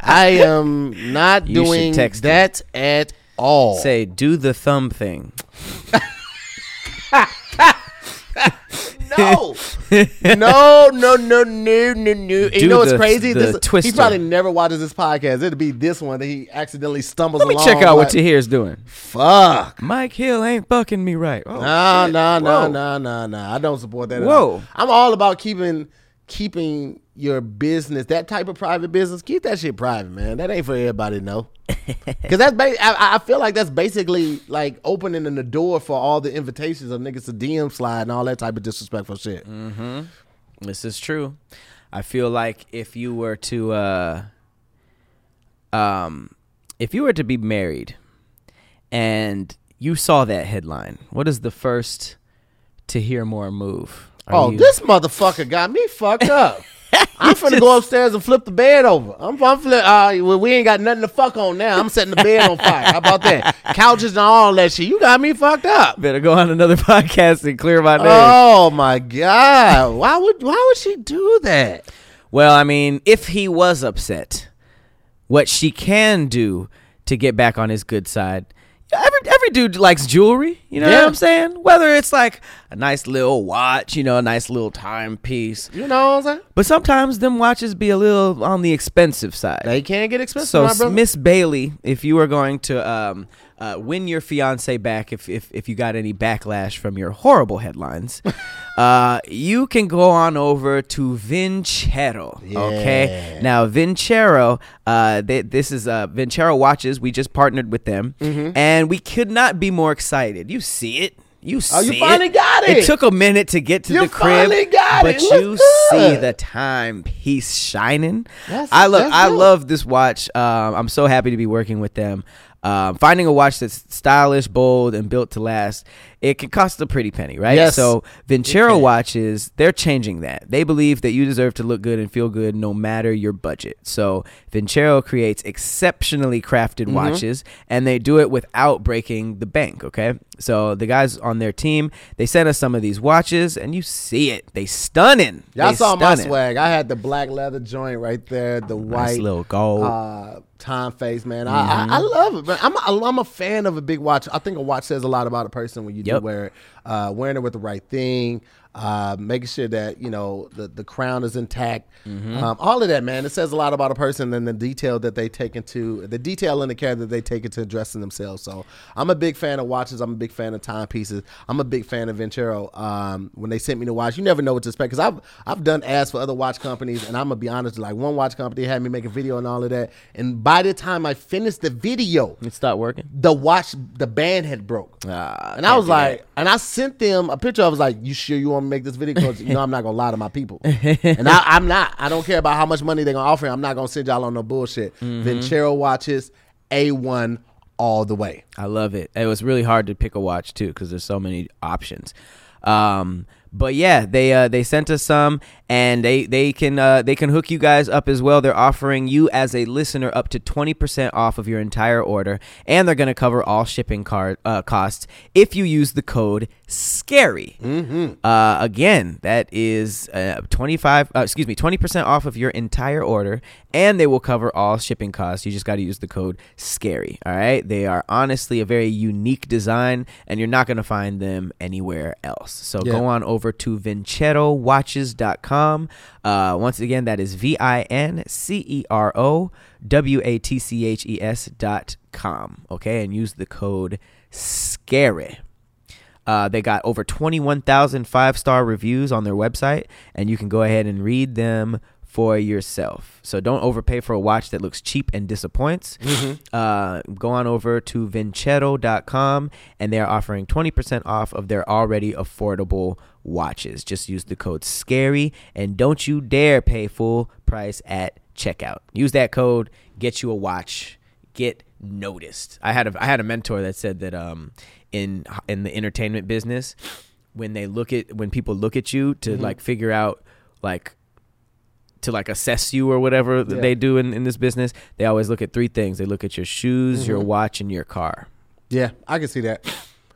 I am not You doing text him. that at all. Say, do the thumb thing. no, no, no, no, no, no, no. You know what's the- crazy? the This, he probably never watches this podcast. It'd be this one that he accidentally stumbles Let me along. check out what like, Tahir's doing. Fuck. Mike Hill ain't fucking me right. Oh, No, shit. no, Whoa. no, no, no. I don't support that. at Whoa. all. I'm all about keeping keeping your business, that type of private business. Keep that shit private, man. That ain't for everybody to know. Cause that's ba- I, I feel like that's basically like opening in the door for all the invitations of niggas to DM slide and all that type of disrespectful shit. Mm-hmm. This is true. I feel like if you were to uh um if you were to be married and you saw that headline, what is the first to hear more move? Are Oh, you- this motherfucker got me fucked up. I'm finna go upstairs and flip the bed over. I'm, I'm flip. Uh, well, we ain't got nothing to fuck on now. I'm setting the bed on fire. How about that? Couches and all that shit. You got me fucked up. better go on another podcast and clear my name. Oh my god! Why would why would she do that? Well, I mean, if he was upset, what she can do to get back on his good side. Every every dude likes jewelry, you know Yeah. what I'm saying? Whether it's like a nice little watch, you know, a nice little timepiece. You know what I'm saying? But sometimes them watches be a little on the expensive side. They can't get expensive, so. Miss Bailey, if you are going to um, uh, win your fiance back, if, if if you got any backlash from your horrible headlines, uh, you can go on over to Vincero. Okay, now Vincero, uh, they, this is uh, Vincero watches. We just partnered with them, Mm-hmm. and we could not be more excited. You see it. You see Oh, you it. finally got It it. took a minute to get to You the crib, finally got but it. It you looks see good. the timepiece shining. That's- I love I dope. love this watch. Um, I'm so happy to be working with them. Um, finding a watch that's stylish, bold, and built to last, it can cost a pretty penny, right? Yes, so Vincero watches, they're changing that. They believe that you deserve to look good and feel good no matter your budget. So Vincero creates exceptionally crafted Mm-hmm. watches, and they do it without breaking the bank. Okay, so the guys on their team, they sent us some of these watches, and you see it. They stunning. Y'all They saw my swag. I had the black leather joint right there, the Nice white little gold. uh, time face, man. I, I, I love it, man. I'm a, I'm a fan of a big watch. I think a watch says a lot about a person when you Yep. it. Uh, wearing it with the right thing, uh, making sure that you know the, the crown is intact. Um, all of that, man. It says a lot about a person and the detail that they take into the detail and the care that they take into dressing themselves. So I'm a big fan of watches. I'm a big fan of timepieces. I'm a big fan of Venturo. Um, when they sent me the watch, you never know what to expect because I've I've done ads for other watch companies, and I'm gonna be honest. Like one watch company had me make a video and all of that, and by the time I finished the video, It stopped working. the watch the band had broke. Ah, and I was like, and I sent them a picture. I was like, "You sure you want to make this video? Because you know I'm not gonna lie to my people, and I, I'm not. I don't care about how much money they're gonna offer. I'm not gonna send y'all on no bullshit. Mm-hmm. Vincero watches, a one all the way. I love it. It was really hard to pick a watch too because there's so many options. Um, but yeah, they uh, they sent us some, and they they can uh, they can hook you guys up as well. They're offering you as a listener up to twenty percent off of your entire order, and they're going to cover all shipping card uh, costs if you use the code scary. Mm-hmm. Uh, again, that is uh, twenty five. Uh, excuse me, twenty percent off of your entire order, and they will cover all shipping costs. You just got to use the code scary. All right, they are honestly a very unique design, and you're not going to find them anywhere else. So Yeah. go on over to vincerowatches.com. Uh, once again, that is V I N C E R O W A T C H E S dot com. Okay, and use the code scary. Uh, they got over 21,000 five star reviews on their website, and you can go ahead and read them for yourself. So don't overpay for a watch that looks cheap and disappoints. Uh, go on over to vincero.com, and they're offering 20% off of their already affordable watches. Just use the code SCARY, and don't you dare pay full price at checkout. Use that code, get you a watch, get noticed. I had a I had a mentor that said that um in in the entertainment business when they look at when people look at you to like figure out like to like assess you or whatever Yeah. they do in, in this business, they always look at three things. They look at your shoes, Mm-hmm. your watch, and your car. Yeah, I can see that.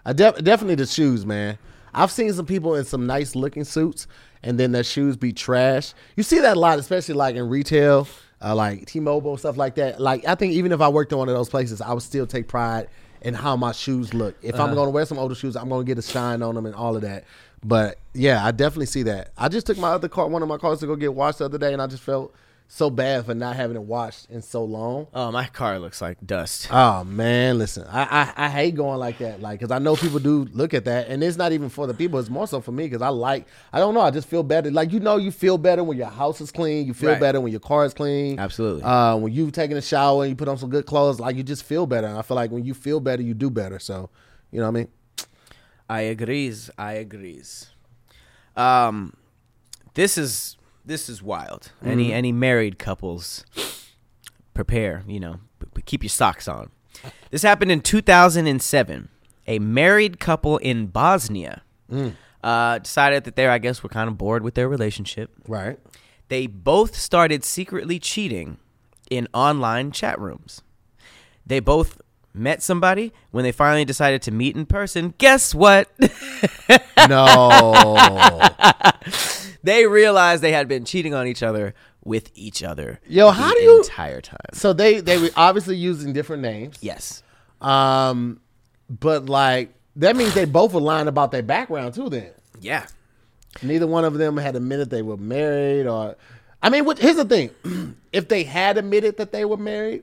I def- definitely the shoes, man. I've seen some people in some nice looking suits, and then their shoes be trash. You see that a lot, especially like in retail, uh, like T-Mobile stuff like that. Like I think even if I worked in one of those places, I would still take pride in how my shoes look. If I'm uh-huh. going to wear some older shoes, I'm to get a shine on them and all of that. But yeah, I definitely see that. I just took my other car, one of my cars, to go get washed the other day, and I just felt so bad for not having it washed in so long. Oh, my car looks like dust. Oh man, listen, I, I I hate going like that, like because I know people do look at that, and it's not even for the people; it's more so for me because I like, I don't know, I just feel better. Like you know, you feel better when your house is clean, you feel Right. better when your car is clean, Absolutely. Uh, when you've taken a shower and you put on some good clothes, like you just feel better. And I feel like when you feel better, you do better. So, you know what I mean? I agrees. I agrees. Um, this is this is wild. Any any married couples, prepare. You know, p- keep your socks on. This happened in 2007. A married couple in Bosnia uh, decided that they, I guess, were kind of bored with their relationship. Right. They both started secretly cheating in online chat rooms. They both met somebody when they finally decided to meet in person. Guess what? No. they realized they had been cheating on each other with each other. Yo, the how do you- entire time? so they they were obviously using different names. Yes. Um, but like that means they both were lying about their background too. Then. Yeah. Neither one of them had admitted they were married, or I mean, what, here's the thing: if they had admitted that they were married,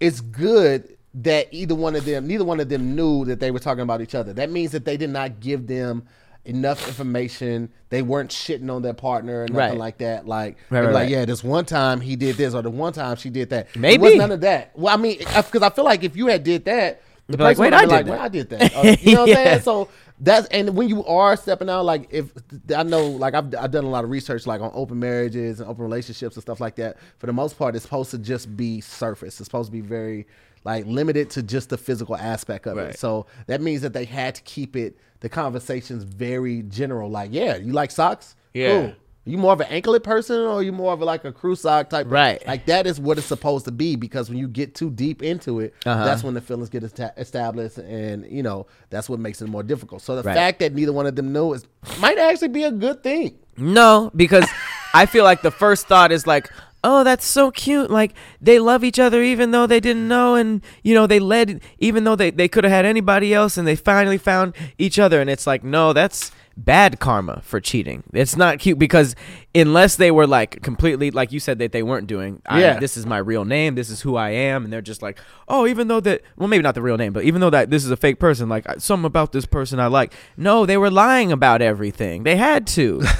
it's good that either one of them, neither one of them knew that they were talking about each other. That means that they did not give them enough information. They weren't shitting on their partner or nothing Right. like that. Like, Right, right, like, yeah, this one time he did this, or the one time she did that. It Maybe. was none of that. Well, I mean, because I feel like if you had did that, the be like, "Wait, would I did like, that." "Wait, I did that." Or, you know what I'm saying? So that's and when you are stepping out, like if I know, like I've, I've done a lot of research, like on open marriages and open relationships and stuff like that. For the most part, it's supposed to just be surface. It's supposed to be very like limited to just the physical aspect of Right. it. So that means that they had to keep it the conversations very general. Like, yeah, you like socks? Yeah. Cool. You more of an anklet person, or you more of a, like a crew sock type? Right. Like that is what it's supposed to be because when you get too deep into it, Uh-huh. that's when the feelings get esta- established, and you know that's what makes it more difficult. So the Right. fact that neither one of them knew is might actually be a good thing. No, because I feel like the first thought is like, oh, that's so cute. Like they love each other even though they didn't know, and you know they led even though they they could have had anybody else, and they finally found each other. And it's like, no, that's bad karma for cheating. It's not cute because unless they were like completely like you said that they weren't doing. I, Yeah. this is my real name. This is who I am, and they're just like, oh, even though that well maybe not the real name, but even though that this is a fake person, like something about this person I like. No, they were lying about everything. They had to.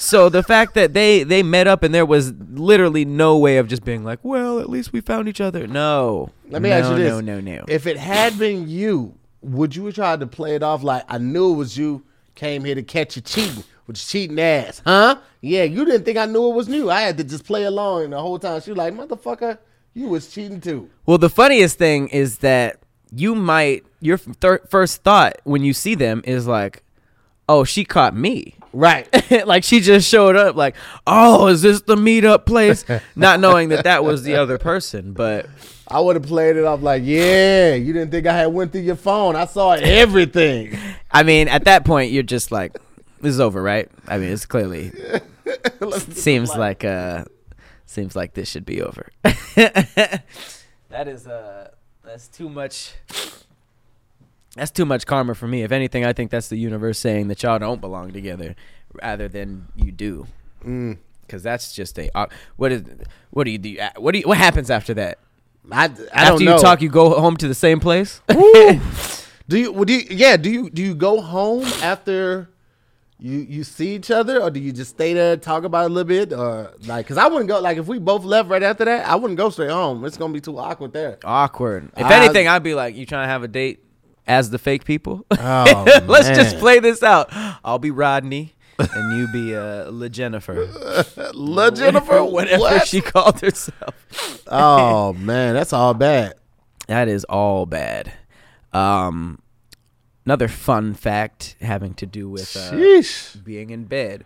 So the fact that they they met up and there was literally no way of just being like, well, at least we found each other. No. Let me no, ask you this: No, no, no. If it had been you, would you have tried to play it off like I knew it was you? Came here to catch you cheating with your cheating ass, huh? Yeah, you didn't think I knew it was you. I had to just play along, and the whole time she was like, "Motherfucker, you was cheating too." Well, the funniest thing is that you might your thir- first thought when you see them is like, oh, she caught me. Right. like she just showed up like, "Oh, is this the meetup place?" Not knowing that that was the other person, but I would have played it off like, yeah, you didn't think I had went through your phone. I saw everything. I mean, at that point you're just like this is over, right? I mean, it's clearly seems like uh seems like this should be over. that is uh that's too much that's too much karma for me. If anything, I think that's the universe saying that y'all don't belong together rather than you do. Mm. Cuz that's just a uh, what is what do you do? What do you, what happens after that? I, I after you know. talk, you go home to the same place? do you? Do you? Yeah. Do you? Do you go home after you you see each other, or do you just stay there talk about it a little bit, or like? Because I wouldn't go. Like if we both left right after that, I wouldn't go straight home. It's gonna be too awkward there. Awkward. If I- anything, I'd be like, you trying to have a date as the fake people? Oh, Let's just play this out. I'll be Rodney, and you be uh, La Jennifer. La Jennifer, whatever what? she called herself. oh man, that's all bad. That is all bad. Um, another fun fact having to do with uh, being in bed.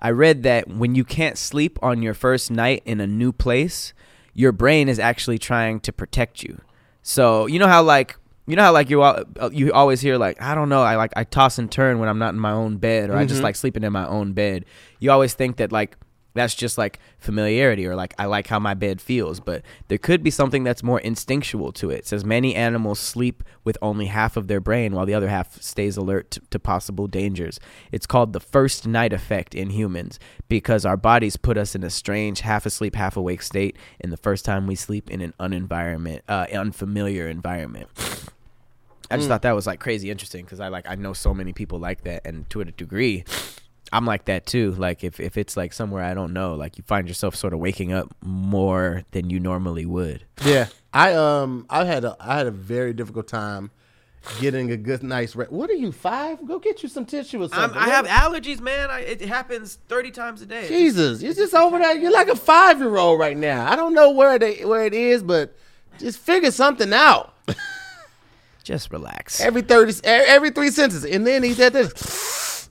I read that when you can't sleep on your first night in a new place, your brain is actually trying to protect you. So you know how like you know how like you al- uh, you always hear like I don't know I like I toss and turn when I'm not in my own bed or I just like sleeping in my own bed. You always think that like that's just like familiarity or like I like how my bed feels, but there could be something that's more instinctual to it. It says many animals sleep with only half of their brain while the other half stays alert to, to possible dangers. It's called the first night effect in humans because our bodies put us in a strange half asleep, half awake state in the first time we sleep in an unenvironment, uh, unfamiliar environment. I just thought that was like crazy interesting because I like I know so many people like that, and to a degree, I'm like that too. Like if if it's like somewhere I don't know, like you find yourself sort of waking up more than you normally would. Yeah, I um, I had a I had a very difficult time getting a good nice rest. What are you five? Go get you some tissue or something. I have allergies, man. I, it happens thirty times a day. Jesus, you're just over there. You're like a five year old right now. I don't know where they where it is, but just figure something out. Just relax. Every thirty, every three sentences, and then he said this.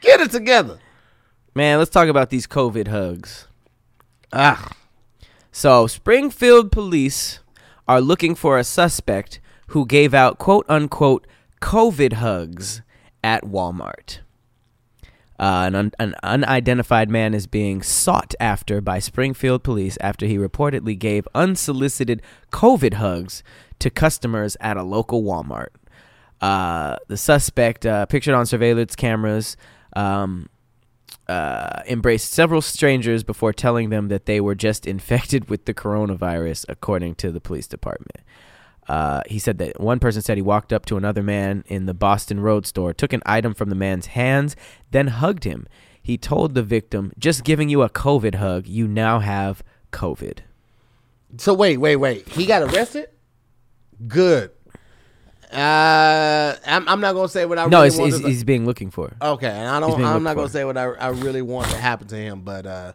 Get it together. Man, let's talk about these COVID hugs. Ah, So, Springfield police are looking for a suspect who gave out quote unquote COVID hugs at Walmart. Uh, an, un- an unidentified man is being sought after by Springfield police after he reportedly gave unsolicited COVID hugs to customers at a local Walmart. Uh, the suspect, uh, pictured on surveillance cameras, um, uh, embraced several strangers before telling them that they were just infected with the coronavirus, according to the police department. Uh, he said that one person said he walked up to another man in the Boston Road store, took an item from the man's hands, then hugged him. He told the victim, "Just giving you a COVID hug. You now have COVID." so wait, wait, wait. He got arrested. Good. Uh, I'm, I'm not gonna say what I No, really want to- he's being looking for. Okay, and I don't. I'm not gonna say what I, I really want to happen to him, but uh,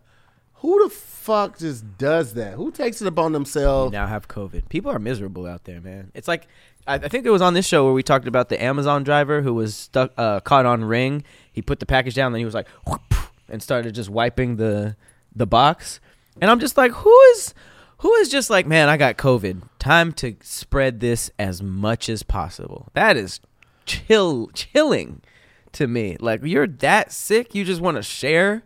who the fuck just does that? Who takes it upon themselves? now have COVID. People are miserable out there, man. It's like I, I think it was on this show where we talked about the Amazon driver who was stuck, uh, caught on ring. He put the package down, then he was like, whoop, and started just wiping the the box. And I'm just like, who is who is just like, man, I got COVID. Time to spread this as much as possible. That is chill, chilling to me. Like you're that sick, you just want to share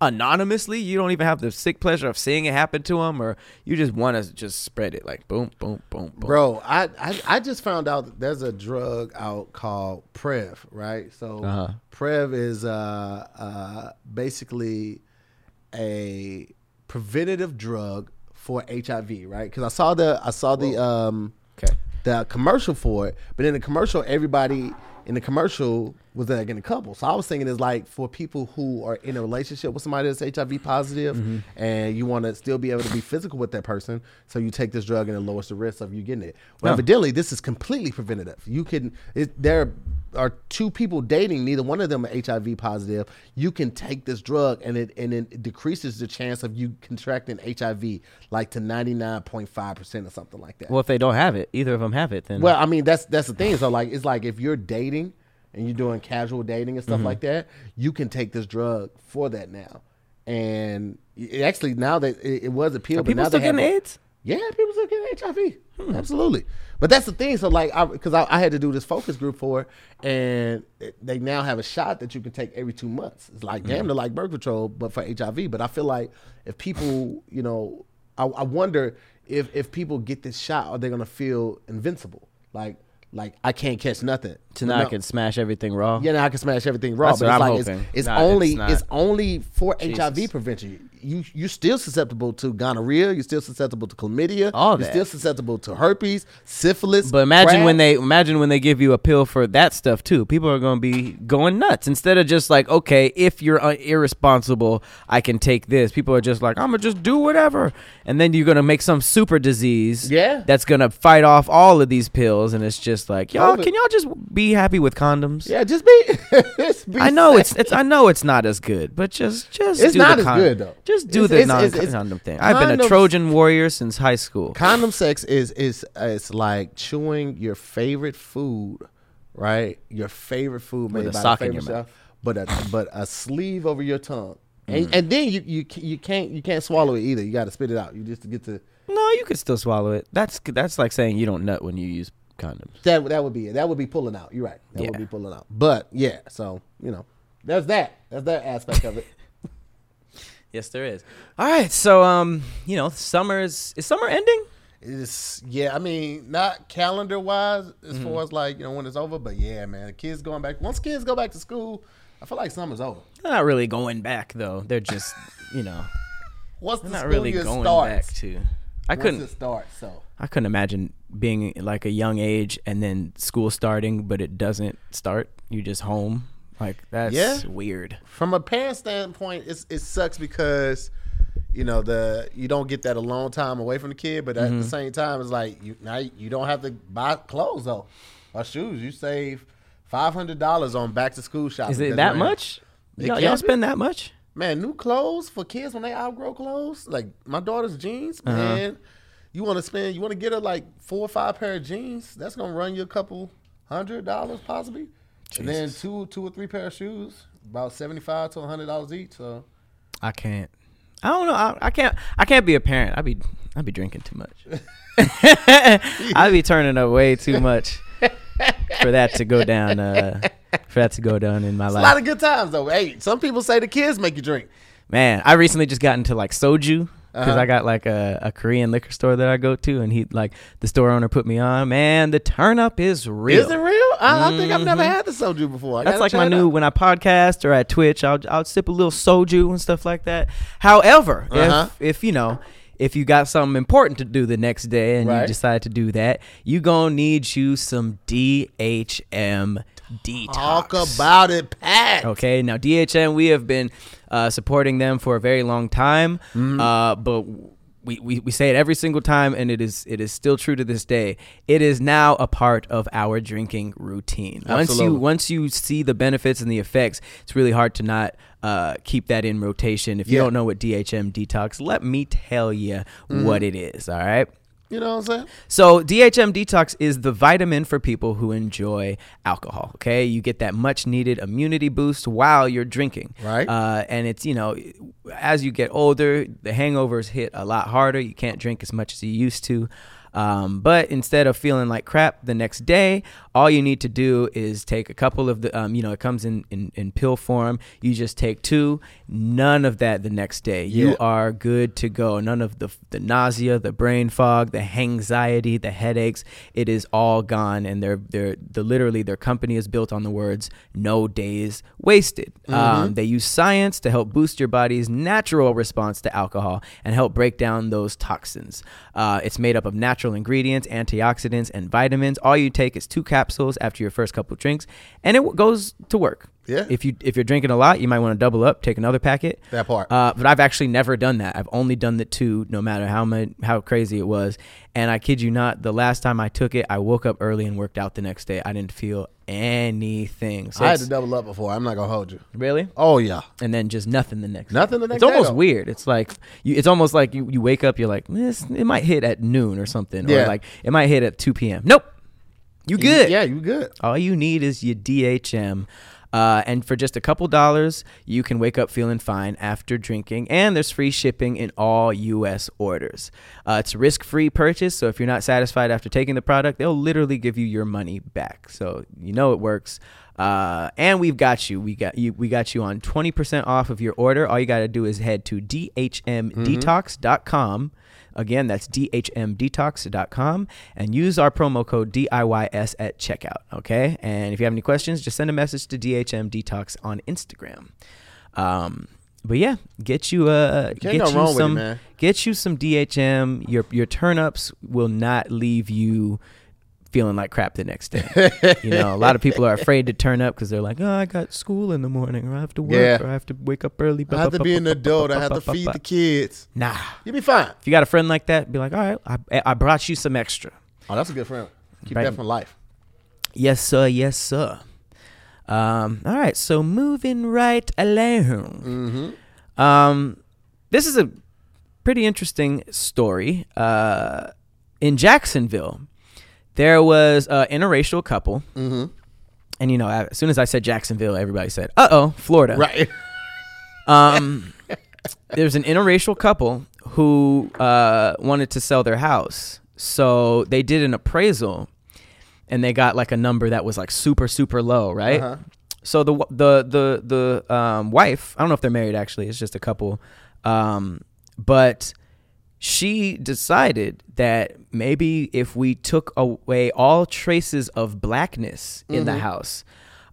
anonymously. You don't even have the sick pleasure of seeing it happen to them, or you just want to just spread it like boom, boom, boom, boom. Bro, I, I I just found out that there's a drug out called PrEP, right? So Uh-huh. PrEP is uh, uh, basically a preventative drug for HIV, right? Because I saw the I saw the um Okay. the commercial for it, but in the commercial, everybody in the commercial was like in a couple. So I was thinking it's like for people who are in a relationship with somebody that's HIV positive Mm-hmm. and you want to still be able to be physical with that person, so you take this drug and it lowers the risk of you getting it. Well, No. evidently, this is completely preventative. You can it, there are are two people dating, neither one of them are HIV positive, you can take this drug and it and it decreases the chance of you contracting HIV like to ninety nine point five percent or something like that. Well, if they don't have it, either of them have it, then Well, I mean that's that's the thing. So like it's like if you're dating and you're doing casual dating and stuff Mm-hmm. like that, you can take this drug for that now. And it actually now that it, it was a pill, are but people now still have getting a- AIDS? yeah, people still getting HIV. Hmm. Absolutely. But that's the thing. So like, because I, I, had to do this focus group for, it, and it, they now have a shot that you can take every two months. It's like Hmm. damn, they're like birth control, but for HIV. But I feel like if people, you know, I, I wonder if if people get this shot, are they gonna feel invincible? Like like I can't catch nothing. So now I can smash everything raw. Yeah, now I can smash everything raw. That's but it's I'm like it's, hoping. it's Nah, only it's it's, only for Jesus. HIV prevention. You you're still susceptible to gonorrhea. You're still susceptible to chlamydia. All You're that. still susceptible to herpes, syphilis. But imagine when they imagine when they give you a pill for that stuff too. People are going to be going nuts instead of just like, okay, if you're irresponsible, I can take this. People are just like, I'm gonna just do whatever, and then you're gonna make some super disease, Yeah. that's gonna fight off all of these pills, and it's just like, y'all, can y'all just be happy with condoms? yeah, just be. just be I know it's safe. it's I know it's not as good, but just just It's do not the as good, though. Just do It's- the it's- non it's- condom thing. I've been a Trojan warrior since high school. condom sex is is uh, it's like chewing your favorite food, right? Your favorite food made a by sock the in favorite your mouth. but a but a sleeve over your tongue, Mm. and, and then you you you can't you can't swallow it either. You got to spit it out. You just get to No, you could still swallow it. That's that's like saying you don't nut when you use condoms. that that would be it. That would be pulling out. You're right. That would be pulling out. But yeah, so you know, there's that. There's that aspect of it. Yes, there is. All right, so um, you know, summer is is summer ending? It's yeah. I mean, not calendar wise as Mm-hmm. far as like you know when it's over, but yeah, man, the kids going back. Once kids go back to school, I feel like summer's over. They're not really going back though. They're just, you know, What's the not school really year going starts, back to. I once couldn't. it starts. So I couldn't imagine being like a young age and then school starting, but it doesn't start. You just home. Like that's Yeah. weird. from a parent standpoint, it's, it sucks because you know the you don't get that alone time away from the kid, but at Mm-hmm. the same time, it's like you now you don't have to buy clothes though or shoes. You save five hundred dollars on back to school shopping. Is it that man, much? It Y'all, y'all spend that much? Man, new clothes for kids when they outgrow clothes. Like my daughter's jeans, Uh-huh. man. You want to spend? You want to get her like four or five pair of jeans? That's gonna run you a couple hundred dollars possibly. And then two, two or three pair of shoes, about seventy five to hundred dollars each. So I can't. I don't know. I, I can't. I can't be a parent. I'd be. I'd be drinking too much. I'd be turning up way too much for that to go down. Uh, for that to go down in my life. a lot of good times though. Hey, some people say the kids make you drink. Man, I recently just got into like soju because Uh-huh. I got like a, a Korean liquor store that I go to, and he like the store owner put me on. Man, the turn up is real. Is it real? I, I think I've never Mhm. had the soju before. I That's like my new when I podcast or at Twitch, I'll I'll sip a little soju and stuff like that. However, Uh-huh. if if you know if you got something important to do the next day and you decide to do that, you gonna need you some DHM detox. Talk about it, Pat. Okay, now DHM, we have been uh, supporting them for a very long time, Mm-hmm. uh, but we, we, we say it every single time, and it is it is still true to this day. It is now a part of our drinking routine. Once you once you see the benefits and the effects, it's really hard to not uh, keep that in rotation. If you Yeah. don't know what DHM detox, let me tell you Mm-hmm. what it is. All right. You know what I'm saying? So DHM Detox is the vitamin for people who enjoy alcohol. Okay, you get that much needed immunity boost while you're drinking. Right. Uh, and it's you know, as you get older, the hangovers hit a lot harder. You can't drink as much as you used to. Um, but instead of feeling like crap the next day, all you need to do is take a couple of the, um, you know, it comes in, in, in pill form. You just take two, none of that the next day. Yeah. You are good to go. None of the, the nausea, the brain fog, the anxiety, the headaches. It is all gone. And they're, they're, the literally, their company is built on the words, no days wasted. Um, they use science to help boost your body's natural response to alcohol and help break down those toxins. Uh, it's made up of natural ingredients, antioxidants, and vitamins. All you take is two capsules after your first couple drinks, and it w- goes to work. Yeah. If you if you're drinking a lot, you might want to double up, take another packet. That part. Uh, but I've actually never done that. I've only done the two, no matter how much how crazy it was. And I kid you not, the last time I took it, I woke up early and worked out the next day. I didn't feel anything. So I had to double up before. I'm not gonna hold you. really, Oh yeah. and then just nothing the next. Nothing the next day. It's almost though. weird. It's like you, it's almost like you, you wake up, you're like, this it might hit at noon or something, Yeah. or like it might hit at two p.m. Nope, you good. Yeah, you good. All you need is your DHM. Uh, and for just a couple dollars, you can wake up feeling fine after drinking. And there's free shipping in all U.S. orders. Uh, it's a risk free purchase. So if you're not satisfied after taking the product, they'll literally give you your money back. So you know it works. Uh, and we've got you. We got you. We got you on 20% off of your order. All you got to do is head to dhmdetox.com. Again, that's dhmdetox.com and use our promo code DIYS at checkout. Okay. And if you have any questions, just send a message to DHM Detox on Instagram. Um, but yeah, get you uh Can't get you it, some get you some DHM. Your your turn ups will not leave you feeling like crap the next day. you know, a lot of people are afraid to turn up because they're like, oh, I got school in the morning, or I have to work, Yeah. or I have to wake up early. But I have to be an adult. I have to feed the kids. Nah, You'll be fine. if you got a friend like that, be like, all right, I, I brought you some extra. Oh, that's a good friend. Keep Right. that for life. Yes, sir. Yes, sir. Um, all right, so moving right along. Mm-hmm. Um, this is a pretty interesting story. Uh, in Jacksonville, there was an interracial couple, Mm-hmm. and you know, as soon as I said Jacksonville, everybody said, "Uh oh, Florida." Right. Um, there's an interracial couple who uh, wanted to sell their house, so they did an appraisal, and they got like a number that was like super super low, right? Uh-huh. So the the the the um, wife, I don't know if they're married actually, it's just a couple, um, but she decided that maybe if we took away all traces of blackness in the mm-hmm. house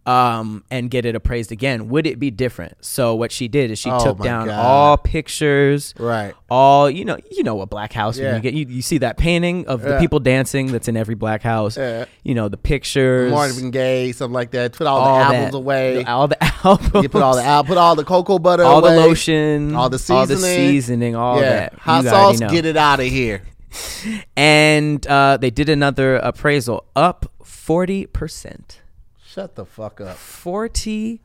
um, and get it appraised again, would it be different? So what she did is she Oh took down God. all pictures, Right. all you know, you know a black house when Yeah. you get you, you see that painting of the people dancing that's in every black house. Yeah. You know the pictures, Marvin Gaye, something like that. Put all, all the that- albums away. all the albums, You put all the al- put all the cocoa butter all the lotion, all the all the seasoning. seasoning, all yeah. that. Hot sauce, get it out of here. And uh, they did another appraisal, up forty percent. Shut the fuck up. Forty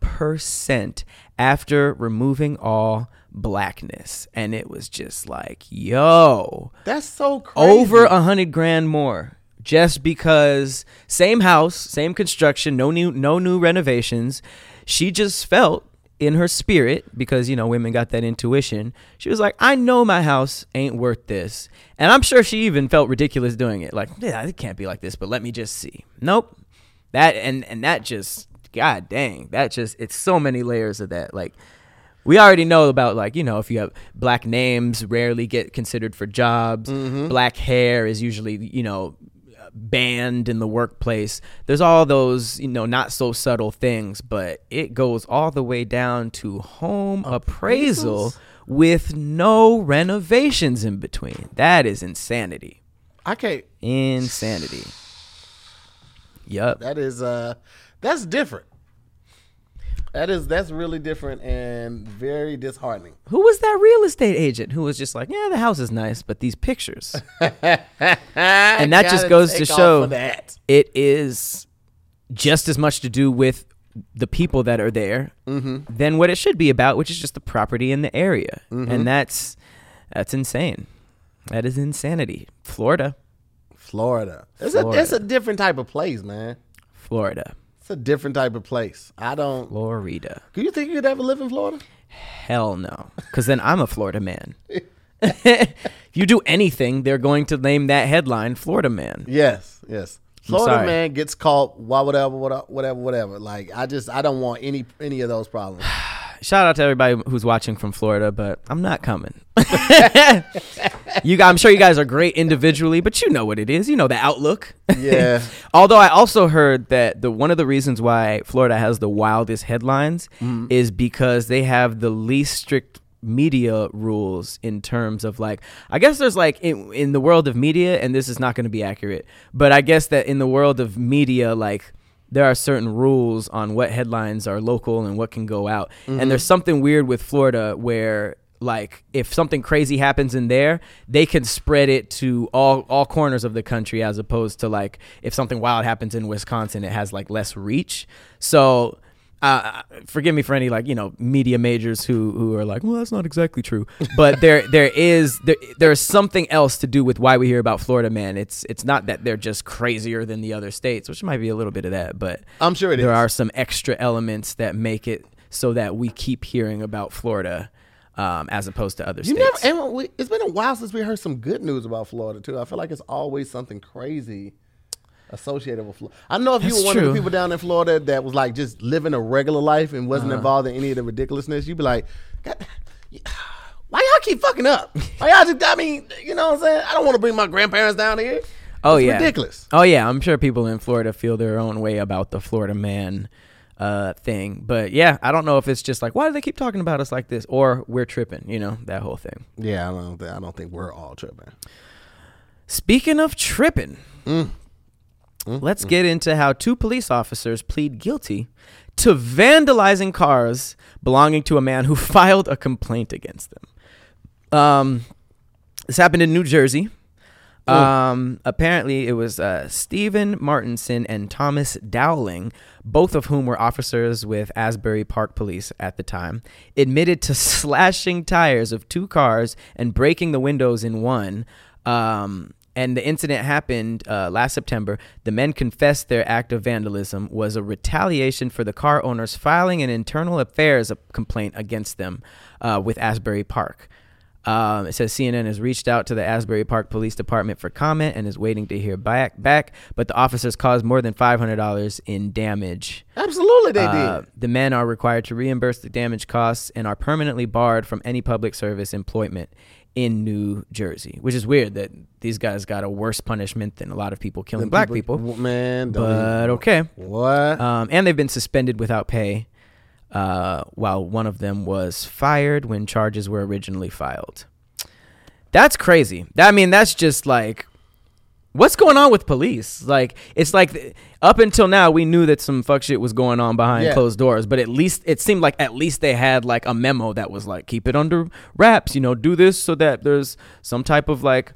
percent after removing all blackness, and it was just like, yo, That's so crazy. over a hundred grand more just because same house, same construction, no new no new renovations. She just felt in her spirit because you know women got that intuition. She was like, I know my house ain't worth this, and I'm sure she even felt ridiculous doing it. Like, yeah, it can't be like this, but let me just see. Nope, that and and that just god dang, that just it's so many layers of that. Like we already know about like you know if you have black names rarely get considered for jobs. Mm-hmm. Black hair is usually you know banned in the workplace. There's all those you know not so subtle things but it goes all the way down to home appraisal with no renovations in between. That is insanity. I can't. insanity yup That is uh, that's different. That is that's really different and very disheartening. who was that real estate agent who was just like yeah the house is nice but these pictures and that just goes to show- that. it is just as much to do with the people that are there Mm-hmm. than what it should be about, which is just the property in the area, Mm-hmm. and that's that's insane. That is insanity. Florida, Florida. It's a it's a different type of place, man. Florida, It's a different type of place. I don't. Florida. Do you think you could ever live in Florida? Hell no, because then I'm a Florida man. if you do anything, they're going to name that headline "Florida Man." Yes, yes. Florida man gets caught, why whatever, whatever, whatever, whatever. Like I just, I don't want any any of those problems. Shout out to everybody who's watching from Florida, but I'm not coming. you, I'm sure you guys are great individually, but you know what it is. You know the outlook. Yeah. Although I also heard that the one of the reasons why Florida has the wildest headlines mm-hmm. is because they have the least strict media rules in terms of like I guess there's like in, in the world of media and this is not going to be accurate but I guess that in the world of media like there are certain rules on what headlines are local and what can go out. Mm-hmm. And there's something weird with Florida where like if something crazy happens in there, they can spread it to all all corners of the country as opposed to like if something wild happens in Wisconsin, it has like less reach. So uh, forgive me for any like you know media majors who who are like, well, that's not exactly true. But there there is there there is something else to do with why we hear about Florida man. It's it's not that they're just crazier than the other states, which might be a little bit of that, but I'm sure it there is. are some extra elements that make it so that we keep hearing about Florida um, as opposed to other You never. states. And we, it's been a while since we heard some good news about Florida too. I feel like it's always something crazy associated with Florida. I know if you That's were one of the people down in Florida that was like just living a regular life and Uh-huh. wasn't involved in any of the ridiculousness, you'd be like, why y'all keep fucking up? Why y'all just? I mean, you know what I'm saying? I don't want to bring my grandparents down here. Oh It's yeah, ridiculous. Oh yeah, I'm sure people in Florida feel their own way about the Florida man uh, thing. But yeah, I don't know if it's just like why do they keep talking about us like this, or we're tripping. You know that whole thing. Yeah, I don't. Think, I don't think we're all tripping. Speaking of tripping, Mm. Let's get into how two police officers plead guilty to vandalizing cars belonging to a man who filed a complaint against them. Um, this happened in New Jersey. Um, apparently, it was uh, Stephen Martinson and Thomas Dowling, both of whom were officers with Asbury Park Police at the time, admitted to slashing tires of two cars and breaking the windows in one. Um, and the incident happened uh, last September. The men confessed their act of vandalism was a retaliation for the car owners filing an internal affairs complaint against them uh, with Asbury Park. Um, it says CNN has reached out to the Asbury Park Police Department for comment and is waiting to hear back. Back, but the officers caused more than five hundred dollars in damage. Absolutely, they Uh, did. the men are required to reimburse the damage costs and are permanently barred from any public service employment in New Jersey, which is weird that these guys got a worse punishment than a lot of people killing black people. man. But even- okay. what? Um, and they've been suspended without pay, uh, while one of them was fired when charges were originally filed. That's crazy. That- I mean, that's just like, what's going on with police? Like, it's like up until now, we knew that some fuck shit was going on behind Yeah. closed doors, but at least it seemed like at least they had like a memo that was like, keep it under wraps, you know, do this so that there's some type of like,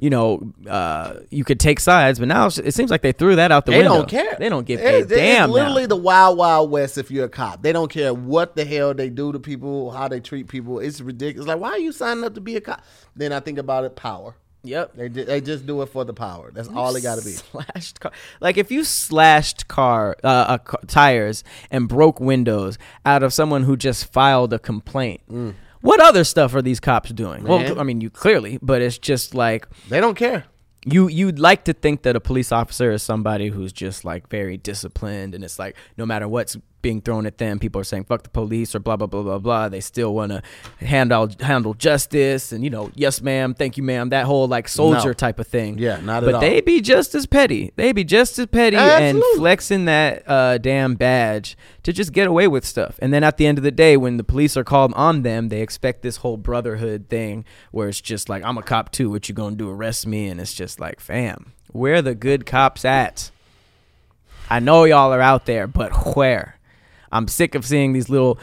you know, uh, you could take sides. But now it seems like they threw that out the they window. They don't care. They don't give It- a damn. It's now. literally the wild, wild west. If you're a cop, they don't care what the hell they do to people, how they treat people. It's ridiculous. Like, why are you signing up to be a cop? Then I think about it, power. Yep. They they just do it for the power. That's all it got to be. Slashed car. Like if you slashed car, uh, uh, tires and broke windows out of someone who just filed a complaint. What other stuff are these cops doing? Mm. Man. Well, I mean, you clearly, but it's just like They don't care. you you'd like to think that a police officer is somebody who's just like very disciplined and it's like no matter what's being thrown at them. People are saying fuck the police or blah blah blah blah blah. They still want to handle handle justice and you know yes ma'am thank you ma'am that whole like soldier No. type of thing. Yeah, not at all. but they be just as petty. They be just as petty and flexing that uh, damn badge to just get away with stuff. And then at the end of the day when the police are called on them they expect this whole brotherhood thing where it's just like i'm a cop too what you gonna do arrest me? And it's just like fam where the good cops at? I know y'all are out there but where i'm sick of seeing these little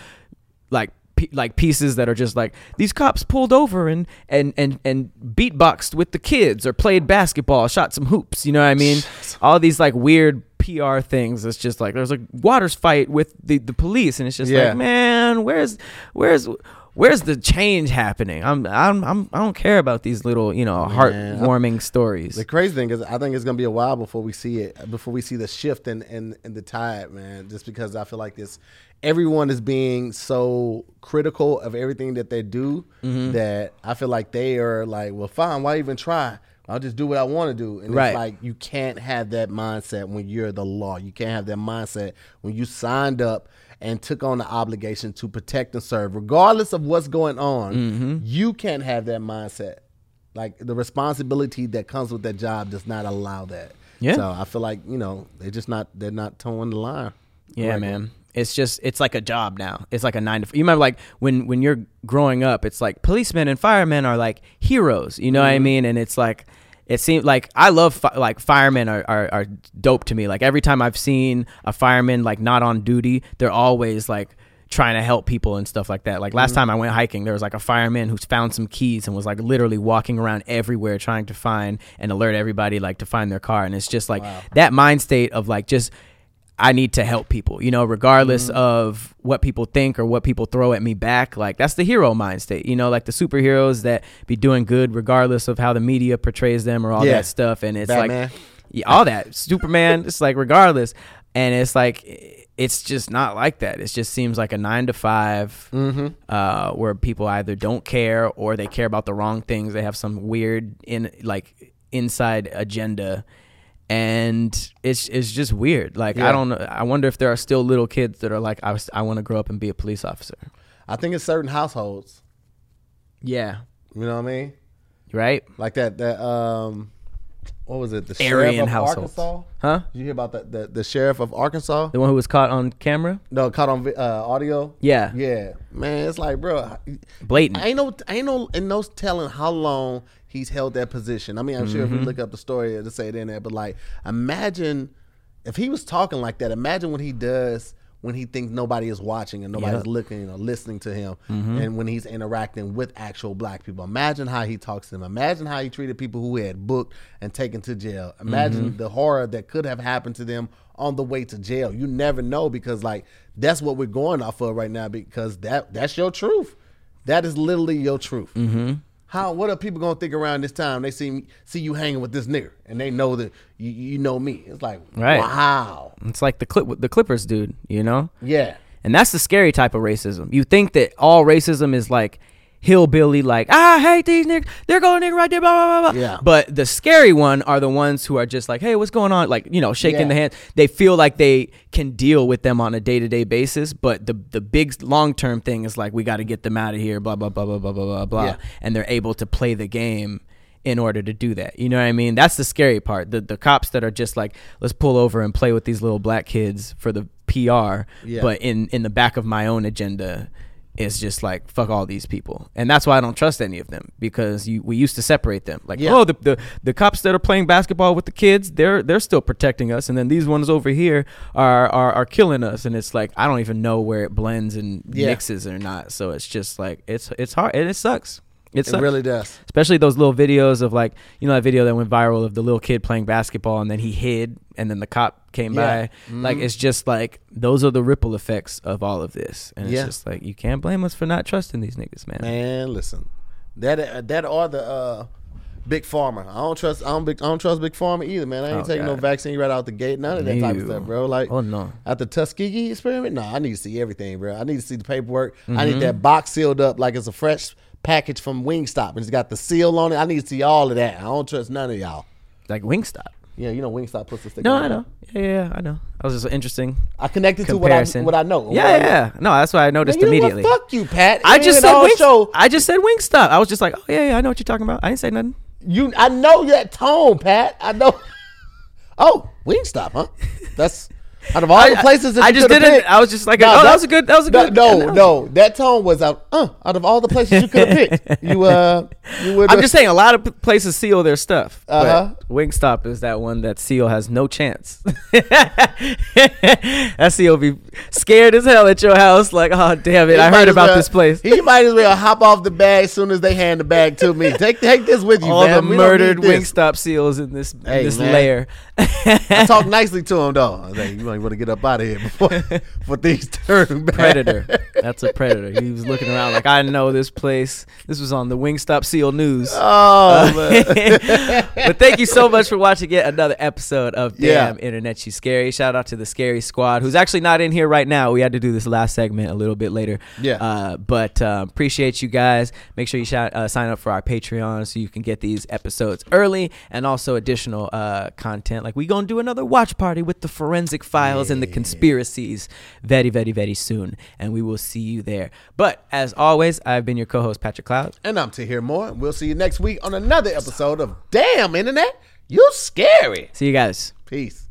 like pe- like pieces that are just like these cops pulled over and and and and beatboxed with the kids or played basketball, shot some hoops. You know what I mean? All these like weird PR things. It's just like there's a waters fight with the the police, and it's just Yeah. like man, where's where's Where's the change happening? I'm, I'm, I'm, I don't care about these little, you know, heartwarming stories. The crazy thing is, I think it's gonna be a while before we see it, before we see the shift in in, in the tide, man. Just because I feel like this, everyone is being so critical of everything that they do Mm-hmm. that I feel like they are like, well, fine, why even try? I'll just do what I want to do. And Right. it's like you can't have that mindset when you're the law. You can't have that mindset when you signed up and took on the obligation to protect and serve, regardless of what's going on. Mm-hmm. You can't have that mindset. Like the responsibility that comes with that job does not allow that. Yeah. So I feel like you know they're just not they're not toeing the line. Yeah, Correctly. man. It's just it's like a job now. It's like a nine to. You remember like when when you're growing up, it's like policemen and firemen are like heroes. You know what I mean? And it's like it seems like I love fi- like firemen are, are are dope to me. Like every time I've seen a fireman like not on duty, they're always like trying to help people and stuff like that. Like last mm-hmm. time I went hiking, there was like a fireman who's found some keys and was like literally walking around everywhere trying to find and alert everybody like to find their car. And it's just like that mind state of like just I need to help people, you know, regardless of what people think or what people throw at me back. Like that's the hero mind state, you know, like the superheroes that be doing good regardless of how the media portrays them or all Yeah. that stuff. And it's Batman. like yeah, all that Superman. it's like regardless, and it's like it's just not like that. It just seems like a nine to 5 Mm-hmm. uh, where people either don't care or they care about the wrong things. They have some weird in like inside agenda. And it's it's just weird. Like Yeah. I don't. I wonder if there are still little kids that are like, I was, I want to grow up and be a police officer. I think it's certain households. Yeah. You know what I mean? Right. Like that. That um, what was it? The Aryan sheriff of households. Arkansas. Huh? Did you hear about that? The, the sheriff of Arkansas? The one who was caught on camera. No, caught on vi- uh, audio. Yeah. Yeah, man, it's like, bro, Blatant. I ain't no, I ain't no, and no telling how long he's held that position. I mean, I'm sure if we Mm-hmm. look up the story, it'll say it in there. But like, imagine if he was talking like that. Imagine what he does when he thinks nobody is watching and nobody's Yep. looking or listening to him, Mm-hmm. and when he's interacting with actual black people. Imagine how he talks to them. Imagine how he treated people who had booked and taken to jail. Imagine Mm-hmm. the horror that could have happened to them on the way to jail. You never know because like that's what we're going off of right now because that that's your truth. That is literally your truth. Mm-hmm. How what are people gonna think around this time? They see me, see you hanging with this nigga, and they know that you, you know me. It's like Right. wow, It's like the clip, the Clippers dude. You know. yeah, And that's the scary type of racism. You think that all racism is like hillbilly like ah, I hate these niggas. They're going nigga right there. Blah blah blah. Yeah. But the scary one are the ones who are just like, hey, what's going on? Like you know, shaking yeah. the hand. They feel like they can deal with them on a day to day basis. But the the big long term thing is like we got to get them out of here. Blah blah blah blah blah blah blah yeah. And they're able to play the game in order to do that. You know what I mean? That's the scary part. The the cops that are just like, let's pull over and play with these little black kids for the PR, yeah. but in in the back of my own agenda is just like fuck all these people. And that's why I don't trust any of them because you we used to separate them. Like, Yeah. oh, the, the the cops that are playing basketball with the kids, they're they're still protecting us and then these ones over here are are, are killing us and it's like I don't even know where it blends and Yeah. mixes or not. So it's just like it's it's hard and it sucks. It it really does. especially those little videos of like you know that video that went viral of the little kid playing basketball and then he hid and then the cop came Yeah. by like it's just like those are the ripple effects of all of this and Yeah. it's just like you can't blame us for not trusting these niggas man, Man, listen, that uh, that are the uh, big pharma. I don't trust. I don't. Big, I don't trust big pharma either, man. I ain't Oh, taking no vaccine right out the gate. None of that type of stuff, bro. Like, oh no At the Tuskegee experiment? No, I need to see everything, bro. I need to see the paperwork. I Mm-hmm. need that box sealed up like it's a fresh package from Wingstop and it's got the seal on it. I need to see all of that. I don't trust none of y'all. like Wingstop Yeah, you know Wingstop puts the sticker. no on I know yeah, yeah I know that was just interesting I connected to what I, what I know. yeah What I know. yeah no that's why I noticed Man, know immediately what? Fuck you, Pat. I just said Wingstop show. I just said Wingstop I was just like oh yeah yeah I know what you're talking about I didn't say nothing You, I know that tone, Pat. I know. Oh, Wingstop, huh? That's out of all the places that I you just didn't picked- I was just like No, oh that that- was a good that was a good no, no. That tone was out. Uh, out of all the places you could have picked, you uh, you would. I'm just saying, a lot of places seal their stuff. Uh-huh. Wingstop is that one that seal has no chance. that seal be scared as hell at your house. Like, oh damn it! I heard about this place. He might as well hop off the bag as soon as they hand the bag to me. Take take this with you, All man. the We murdered. Wingstop seals in this in this man. layer. I talk nicely to him though. I was like, you might want to get up out of here before before things turn bad. predator. That's a predator. He was looking around like, I know this place. This was on the Wingstop Seal News. Oh, man. but thank you so much for watching yet another episode of Yeah. Damn Internet You Scary. Shout out to the Scary Squad, who's actually not in here right now. We had to do this last segment a little bit later. Yeah. Uh, but uh, appreciate you guys. Make sure you shout, uh, sign up for our Patreon so you can get these episodes early and also additional uh, content. Like we gonna do another watch party with the forensic files and the conspiracies very, very, very soon, and we will see you there. But as always, I've been your co-host Patrick Cloud. and I'm to hear more. We'll see you next week on another episode of Damn Internet. You're scary. See you guys. Peace.